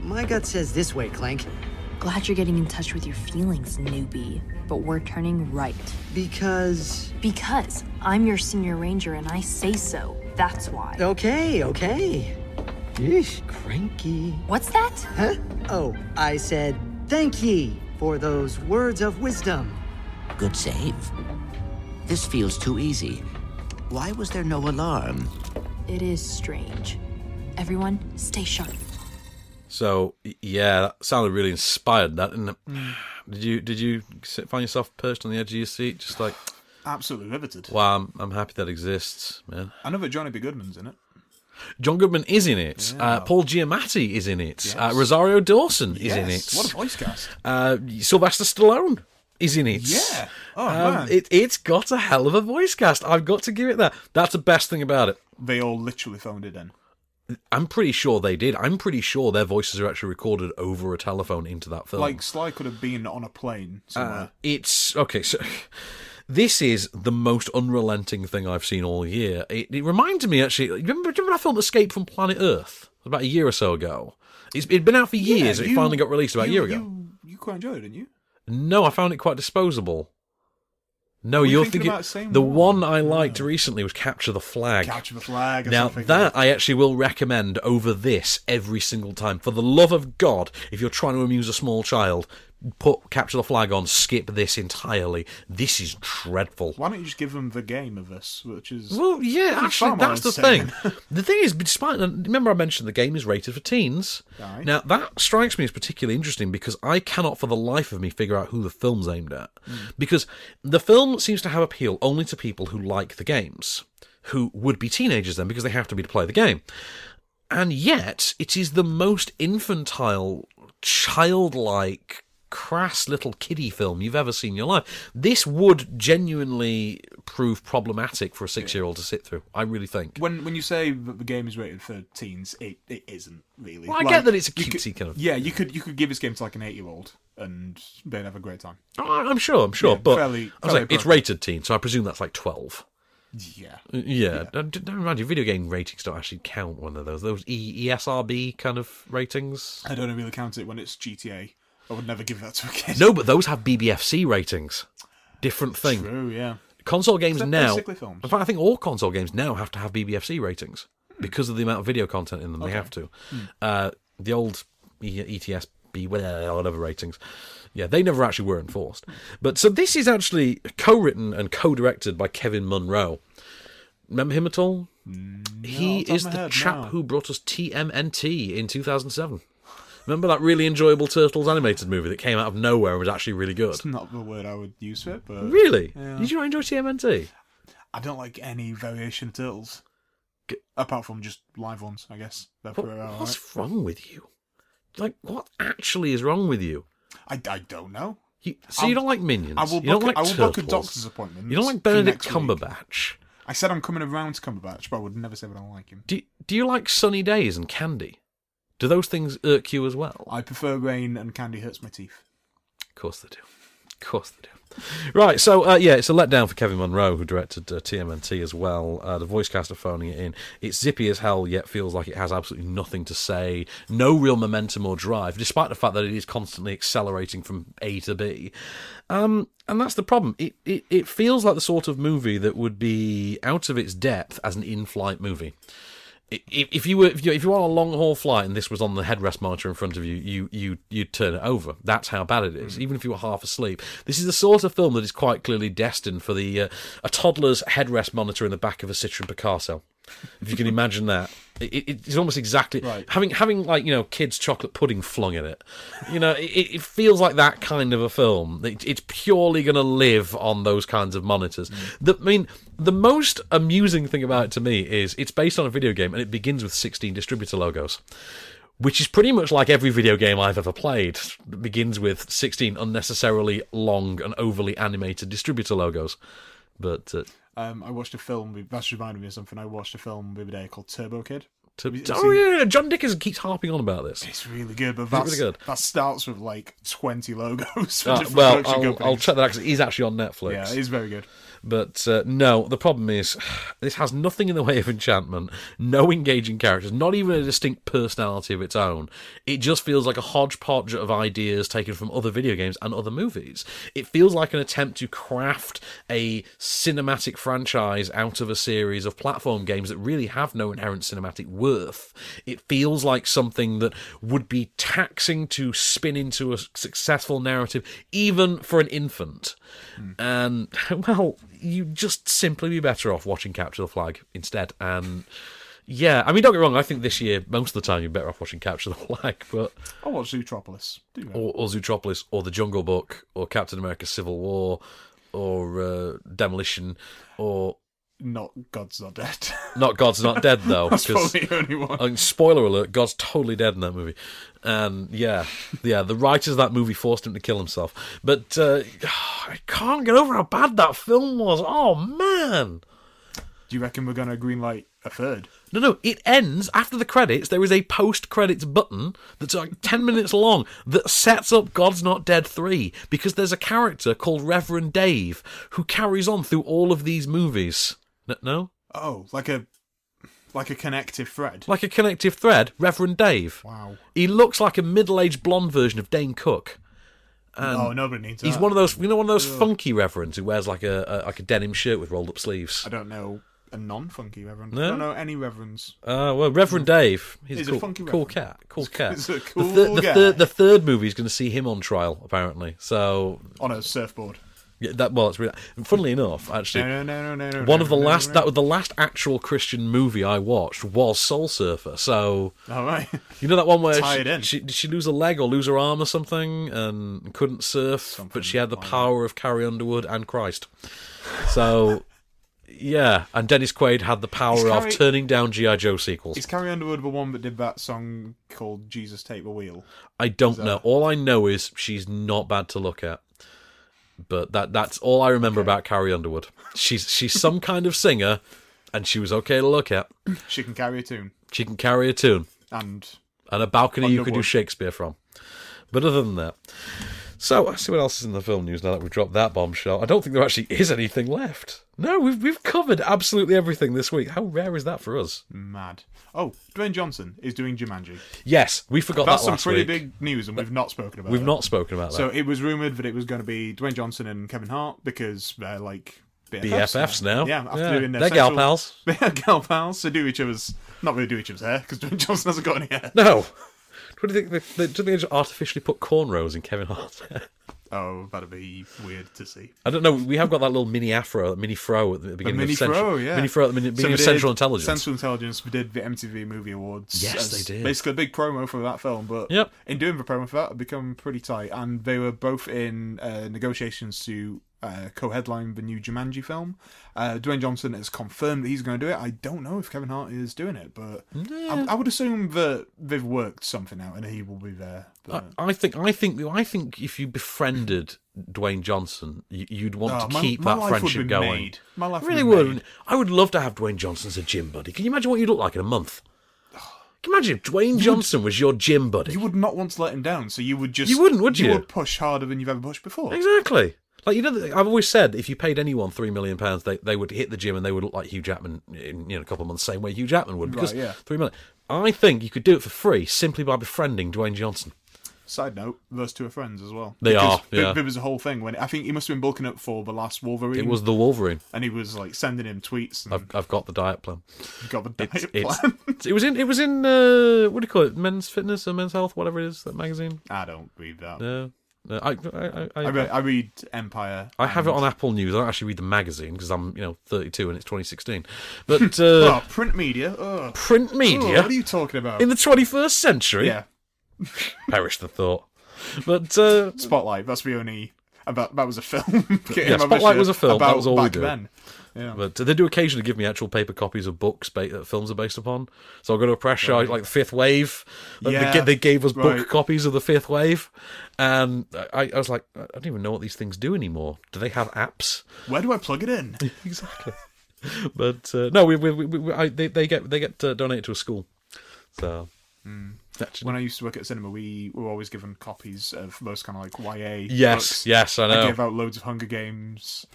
Speaker 14: my gut says this way, Clank.
Speaker 20: Glad you're getting in touch with your feelings, newbie. But we're turning right.
Speaker 14: Because.
Speaker 20: Because I'm your senior ranger and I say so. That's why.
Speaker 14: Okay, okay. Yeesh, cranky.
Speaker 20: What's that?
Speaker 14: Huh? Oh, I said thank ye for those words of wisdom.
Speaker 19: Good save. This feels too easy. Why was there no alarm?
Speaker 20: It is strange. Everyone, stay sharp.
Speaker 1: So yeah, that sounded really inspired. That didn't it? Hmm. Did you did you sit- find yourself perched on the edge of your seat, just like,
Speaker 2: Absolutely riveted.
Speaker 1: wow, I'm, I'm happy that exists, man.
Speaker 2: I know that Johnny B. Goodman's in it.
Speaker 1: John Goodman is in it. Uh, Paul Giamatti is in it. Uh, Rosario Dawson is in it.
Speaker 2: What a voice cast.
Speaker 1: Uh, Sylvester Stallone is in it.
Speaker 2: Yeah. Oh,
Speaker 1: Um,
Speaker 2: man.
Speaker 1: It, it's got a hell of a voice cast. I've got to give it that. That's the best thing about it.
Speaker 2: They all literally phoned it in.
Speaker 1: I'm pretty sure they did. I'm pretty sure their voices are actually recorded over a telephone into that film.
Speaker 2: Like Sly could have been on a plane somewhere.
Speaker 1: Uh, it's okay. So this is the most unrelenting thing I've seen all year. It, it reminds me actually. Remember, remember that film Escape from Planet Earth about a year or so ago? It's it'd been out for years.
Speaker 2: Yeah,
Speaker 1: it finally got released about
Speaker 2: you-
Speaker 1: a year ago.
Speaker 2: You, you quite enjoyed it, didn't you?
Speaker 1: No, I found it quite disposable. No,
Speaker 2: you
Speaker 1: you're
Speaker 2: thinking
Speaker 1: thinking,
Speaker 2: the one?
Speaker 1: one I liked recently was Capture the Flag.
Speaker 2: Capture the Flag.
Speaker 1: Now that I actually will recommend over this every single time. For the love of God, if you're trying to amuse a small child, put capture the flag on, skip this entirely. This is dreadful.
Speaker 2: Why don't you just give them the game of this, which is
Speaker 1: Well, yeah, actually, that's the thing. the thing is, despite remember I mentioned the game is rated for teens.
Speaker 2: Aye.
Speaker 1: Now that strikes me as particularly interesting because I cannot, for the life of me, figure out who the film's aimed at. Hmm. Because the film seems to have appeal only to people who like the games, who would be teenagers then because they have to be to play the game. And yet, it is the most infantile, childlike, crass little kiddie film you've ever seen in your life. This would genuinely prove problematic for a six-year-old to sit through. I really think.
Speaker 2: when when you say that the game is rated for teens, it, it isn't really.
Speaker 1: Well, I get that it's a cutesy
Speaker 2: could-
Speaker 1: kind of-
Speaker 2: Yeah, you could you could give this game to like an eight year old and they'd have a great time.
Speaker 1: Oh, I'm sure, I'm sure,
Speaker 2: Yeah,
Speaker 1: but
Speaker 2: fairly-
Speaker 1: I was
Speaker 2: fairly
Speaker 1: like, it's rated teen, so I presume that's like twelve.
Speaker 2: Yeah.
Speaker 1: Uh, Yeah, Don't, remind you, video game ratings don't actually count one of those. Those E- ESRB kind of ratings.
Speaker 2: I don't really count it when it's GTA. I would never give that to a kid.
Speaker 1: No, but those have BBFC ratings. Different thing.
Speaker 2: True, yeah.
Speaker 1: Console games
Speaker 2: they're
Speaker 1: now.
Speaker 2: films.
Speaker 1: In fact, I think all console games now have to have BBFC ratings because of the amount of video content in them. They have to.
Speaker 2: Hmm.
Speaker 1: Uh, the old E- ETSB, whatever ratings. Yeah, they never actually were enforced. But so this is actually co-written and co-directed by Kevin Munroe. Remember him at all? No, he
Speaker 2: off the top
Speaker 1: is the chap who brought us TMNT in 2007. Remember that really enjoyable Turtles animated movie that came out of nowhere and was actually really good?
Speaker 2: It's not the word I would use for it, but
Speaker 1: Really?
Speaker 2: Yeah.
Speaker 1: Did you not enjoy TMNT?
Speaker 2: I don't like any variation of turtles. Apart from just live ones, I guess. They're
Speaker 1: What-
Speaker 2: pretty alright.
Speaker 1: what's wrong with you? Like, what actually is wrong with you?
Speaker 2: I, I don't know.
Speaker 1: You, so you
Speaker 2: I'll-
Speaker 1: don't like Minions?
Speaker 2: I will
Speaker 1: you don't like
Speaker 2: I will book a
Speaker 1: Turtles?
Speaker 2: doctor's appointment.
Speaker 1: You don't like Benedict
Speaker 2: next week.
Speaker 1: Cumberbatch?
Speaker 2: I said I'm coming around to Cumberbatch, but I would never say I don't like him.
Speaker 1: Do Do you like Sunny Days and Candy? Do those things irk you as well?
Speaker 2: I prefer rain and candy hurts my teeth.
Speaker 1: Of course they do. Of course they do. Right, so uh, yeah, it's a letdown for Kevin Munroe, who directed uh, TMNT as well. Uh, the voice cast are phoning it in. It's zippy as hell, yet feels like it has absolutely nothing to say. No real momentum or drive, despite the fact that it is constantly accelerating from A to B. Um, and that's the problem. It, it it feels like the sort of movie that would be out of its depth as an in-flight movie. If, if you were if you if you were on a long haul flight and this was on the headrest monitor in front of you, you you you'd turn it over. That's how bad it is. Even if you were half asleep, this is the sort of film that is quite clearly destined for the uh, a toddler's headrest monitor in the back of a Citroen Picasso. If you can imagine that, it, it, it's almost exactly having having like you know kids' chocolate pudding flung in it. You know, it, it feels like that kind of a film. It, it's purely going to live on those kinds of monitors. The, I mean, the most amusing thing about it to me is it's based on a video game and it begins with 16 distributor logos. Which is pretty much like every video game I've ever played. It begins with 16 unnecessarily long and overly animated distributor logos. But uh,
Speaker 2: Um, I watched a film. That's reminded me of something. I watched a film the other day called Turbo Kid.
Speaker 1: To, oh yeah, John Dickinson keeps harping on about this.
Speaker 2: It's really good, but that's,
Speaker 1: really good?
Speaker 2: that starts with like twenty logos.
Speaker 1: Uh, well, I'll, I'll check that out 'cause he's actually on Netflix.
Speaker 2: Yeah, he's very good.
Speaker 1: But uh, no, the problem is this has nothing in the way of enchantment, no engaging characters, not even a distinct personality of its own. It just feels like a hodgepodge of ideas taken from other video games and other movies. It feels like an attempt to craft a cinematic franchise out of a series of platform games that really have no inherent cinematic worth. It feels like something that would be taxing to spin into a successful narrative, even for an infant. And, well, you'd just simply be better off watching Capture the Flag instead. And, yeah, I mean, don't get me wrong, I think this year, most of the time, you're better off watching Capture the Flag, but.
Speaker 2: I watched Zootropolis. Do?
Speaker 1: Or, or Zootropolis, or The Jungle Book, or Captain America Civil War, or uh, Demolition, or.
Speaker 2: Not God's Not Dead.
Speaker 1: Not God's Not Dead though.
Speaker 2: That's probably the only one.
Speaker 1: Mean, spoiler alert: God's totally dead in that movie, and yeah, yeah, the writers of that movie forced him to kill himself. But uh, I can't get over how bad that film was. Oh man!
Speaker 2: Do you reckon we're going to greenlight a third?
Speaker 1: No, no, it ends after the credits. There is a post-credits button that's like ten minutes long that sets up God's Not Dead three because there's a character called Reverend Dave who carries on through all of these movies. N- No,
Speaker 2: Oh, like a like a connective thread.
Speaker 1: like a connective thread, Reverend Dave.
Speaker 2: Wow.
Speaker 1: He looks like a middle-aged blonde version of Dane Cook. And
Speaker 2: oh, nobody needs
Speaker 1: He's
Speaker 2: that.
Speaker 1: one of those, you know, one of those
Speaker 2: Ugh.
Speaker 1: funky reverends who wears like a, a like a denim shirt with rolled up sleeves.
Speaker 2: I don't know a non-funky reverend.
Speaker 1: No?
Speaker 2: I don't know any reverends.
Speaker 1: Uh, well, Reverend Dave, he's,
Speaker 2: He's
Speaker 1: a
Speaker 2: a
Speaker 1: cool,
Speaker 2: funky
Speaker 1: cool
Speaker 2: reverend.
Speaker 1: cat, cool cat.
Speaker 2: he's a
Speaker 1: the,
Speaker 2: cool
Speaker 1: thir- the,
Speaker 2: guy.
Speaker 1: third, the third movie is going to see him on trial, apparently. So
Speaker 2: On a surfboard.
Speaker 1: Yeah, that well, it's really. Funnily enough, actually,
Speaker 2: No, no, no, no, no,
Speaker 1: one
Speaker 2: no,
Speaker 1: of the
Speaker 2: no,
Speaker 1: last
Speaker 2: no.
Speaker 1: that was the last actual Christian movie I watched was Soul Surfer. So
Speaker 2: All right.
Speaker 1: you know that one where she,
Speaker 2: in.
Speaker 1: she did she lose a leg or lose her arm or something and couldn't surf, but she had the power of Carrie Underwood and Christ. So. Yeah, and Dennis Quaid had the power of turning down GI Joe sequels.
Speaker 2: Is Carrie Underwood the one that did that song called "Jesus Take the Wheel"?
Speaker 1: I don't
Speaker 2: that-
Speaker 1: know. All I know is she's not bad to look at. But that that's all I remember about Carrie Underwood. She's she's some kind of singer and she was okay to look at.
Speaker 2: She can carry a tune
Speaker 1: She can carry a tune
Speaker 2: and
Speaker 1: and a balcony you could do Shakespeare from. But other than that. So let's see what else is in the film news now that we've dropped that bombshell. I don't think there actually is anything left. No, we've we've covered absolutely everything this week. How rare is that for us?
Speaker 2: mad. Oh, Dwayne Johnson is doing Jumanji.
Speaker 1: Yes, we forgot
Speaker 2: That's
Speaker 1: that
Speaker 2: That's
Speaker 1: some
Speaker 2: pretty
Speaker 1: week.
Speaker 2: big news, and we've not spoken about.
Speaker 1: We've
Speaker 2: it.
Speaker 1: not spoken about that.
Speaker 2: So it was rumored that it was going to be Dwayne Johnson and Kevin Hart because they're like
Speaker 1: BFFs now.
Speaker 2: Yeah, after
Speaker 1: Yeah.
Speaker 2: doing their
Speaker 1: They're gal pals.
Speaker 2: They're gal pals. So do each other's not really do each other's hair because Dwayne Johnson hasn't got any hair.
Speaker 1: No. What do you think? They, they, do they just artificially put cornrows in Kevin Hart's hair?
Speaker 2: Oh, that'd be weird to see.
Speaker 1: I don't know. We have got that little mini afro, mini fro at the
Speaker 2: The
Speaker 1: beginning
Speaker 2: mini
Speaker 1: of Central,
Speaker 2: Fro, yeah.
Speaker 1: mini fro at the beginning,
Speaker 2: So
Speaker 1: of Central Intelligence.
Speaker 2: Central Intelligence. We did the MTV Movie Awards.
Speaker 1: Yes, they did.
Speaker 2: Basically, a big promo for that film. But
Speaker 1: Yep.
Speaker 2: in doing the promo for that, it become pretty tight. And they were both in uh, negotiations to uh, co-headline the new Jumanji film. Uh, Dwayne Johnson has confirmed that he's going to do it. I don't know if Kevin Hart is doing it, but I, I would assume that they've worked something out and he will be there. But,
Speaker 1: I, I think. I think. I think if you befriended Dwayne Johnson, you, you'd want
Speaker 2: Oh,
Speaker 1: to
Speaker 2: my-
Speaker 1: keep
Speaker 2: my
Speaker 1: that
Speaker 2: life would
Speaker 1: friendship going.
Speaker 2: made. My life
Speaker 1: really would.
Speaker 2: made.
Speaker 1: I would love to have Dwayne Johnson as a gym buddy. Can you imagine what you'd look like in a month? Can you imagine if Dwayne Johnson was your gym buddy?
Speaker 2: you would not want to let him down, so you would just
Speaker 1: You wouldn't, would you? you?
Speaker 2: would push harder than you've ever pushed before.
Speaker 1: Exactly. Like you know, I've always said if you paid anyone three million pounds, they they would hit the gym and they would look like Hugh Jackman in you know a couple of months, same way Hugh Jackman would. Because
Speaker 2: Right, yeah.
Speaker 1: three million. I think you could do it for free simply by befriending Dwayne Johnson.
Speaker 2: Side note: those two are friends as well.
Speaker 1: They
Speaker 2: Because
Speaker 1: are, yeah.
Speaker 2: there was a whole thing when I think he must have been bulking up for the last Wolverine.
Speaker 1: It was the Wolverine.
Speaker 2: and he was like sending him tweets. And
Speaker 1: I've I've got the diet plan.
Speaker 2: he got the diet
Speaker 1: It's,
Speaker 2: plan.
Speaker 1: it's, it was in it was in uh, what do you call it? Men's Fitness or Men's Health, whatever it is. That magazine.
Speaker 2: I don't read that.
Speaker 1: No, no I, I, I,
Speaker 2: I, read, I read Empire.
Speaker 1: I have it on Apple News. I don't actually read the magazine because I'm, you know, 32 and it's 2016. But uh,
Speaker 2: oh, print media. Ugh.
Speaker 1: print media.
Speaker 2: What are you talking about?
Speaker 1: in the 21st century?
Speaker 2: yeah,
Speaker 1: Perish the thought. But uh,
Speaker 2: Spotlight. That's the only. About that was a film.
Speaker 1: yeah, Spotlight was a film.
Speaker 2: About
Speaker 1: That was all we
Speaker 2: back
Speaker 1: do.
Speaker 2: then. Yeah.
Speaker 1: But uh, they do occasionally give me actual paper copies of books ba- that films are based upon. So I'll go to a press show like the Fifth Wave. and
Speaker 2: Yeah,
Speaker 1: they, they gave us book
Speaker 2: right.
Speaker 1: copies of the Fifth Wave, and I, I was like, I don't even know what these things do anymore. Do they have apps?
Speaker 2: Where do I plug it in?
Speaker 1: exactly. But uh, no, we, we, we, we I, they, they get they get uh, donated to a school. So actually,
Speaker 2: When I used to work at cinema, we were always given copies of most kind of like YA.
Speaker 1: Yes,
Speaker 2: books.
Speaker 1: yes, I know.
Speaker 2: I gave out loads of Hunger Games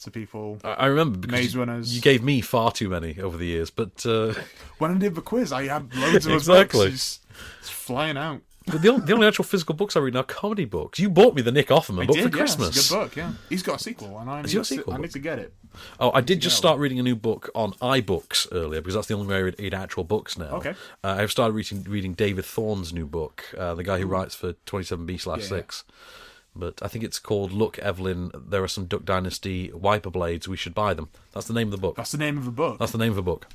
Speaker 2: to people.
Speaker 1: I, I remember because
Speaker 2: Maze
Speaker 1: you, gave me far too many over the years. But uh,
Speaker 2: When I did the quiz, I had loads of
Speaker 1: Exactly.
Speaker 2: books just flying out.
Speaker 1: but the, only, the only actual physical books I read are comedy books. You bought me the Nick Offerman
Speaker 2: I
Speaker 1: book
Speaker 2: did,
Speaker 1: for
Speaker 2: yeah, it's
Speaker 1: Christmas.
Speaker 2: good book, yeah. He's got a sequel, and I need,
Speaker 1: got
Speaker 2: to, I need to get it.
Speaker 1: Oh, I did just start reading a new book on iBooks earlier because that's the only way I read, read actual books now.
Speaker 2: Okay.
Speaker 1: Uh, I've started reading reading David Thorne's new book, uh, the guy who writes for 27B slash
Speaker 2: Yeah.
Speaker 1: 6. But I think it's called Look, Evelyn, there are some Duck Dynasty wiper blades. We should buy them. That's the name of the book.
Speaker 2: That's the name of the book.
Speaker 1: That's the name of the book.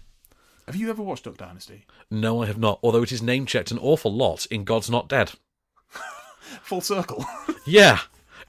Speaker 2: Have you ever watched Duck Dynasty?
Speaker 1: No, I have not. Although it is name checked an awful lot in God's Not Dead.
Speaker 2: Full circle.
Speaker 1: Yeah,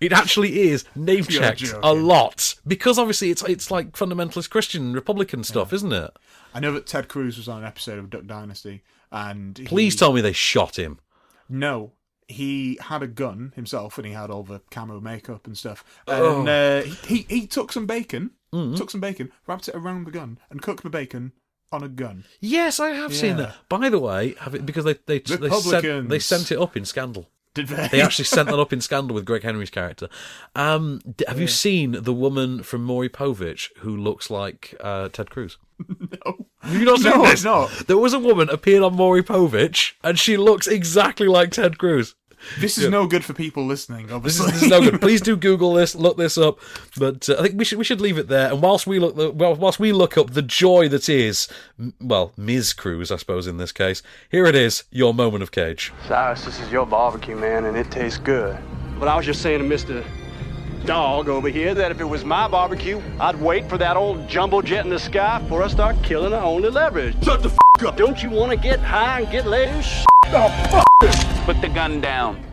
Speaker 1: it actually is name checked a lot because obviously it's it's like fundamentalist Christian Republican stuff, isn't it?
Speaker 2: I know that Ted Cruz was on an episode of Duck Dynasty, and he-
Speaker 1: Please tell me they shot him.
Speaker 2: No, he had a gun himself, and he had all the camo makeup and stuff.
Speaker 1: Oh.
Speaker 2: And uh, he, he he took some bacon,
Speaker 1: Mm-hmm.
Speaker 2: took some bacon, wrapped it around the gun, and cooked the bacon on a gun.
Speaker 1: Yes, I have seen that. By the way, have it because they they they sent, they sent it up in Scandal.
Speaker 2: Did they?
Speaker 1: They actually sent that up in Scandal with Greg Henry's character. Um, d- have you seen the woman from Maury Povich who looks like uh, Ted Cruz?
Speaker 2: No.
Speaker 1: You not
Speaker 2: No? Not.
Speaker 1: There was a woman appeared on Maury Povich, and she looks exactly like Ted Cruz.
Speaker 2: This is
Speaker 1: Yeah.
Speaker 2: no good for people listening.
Speaker 1: This
Speaker 2: Obviously,
Speaker 1: is, this is no good. Please do Google this, look this up. But uh, I think we should we should leave it there. And whilst we look, well, whilst we look up the joy that is, well, Ms. Cruz, I suppose in this case. Here it is, your moment of cage.
Speaker 21: Cyrus, this is your barbecue, man, and it tastes good. But I was just saying to Mr. Dog over here that if it was my barbecue, I'd wait for that old jumbo jet in the sky before I start killing our only leverage. Shut the f up! Don't you want to get high and get laid? Fuck this!
Speaker 22: Put the gun down.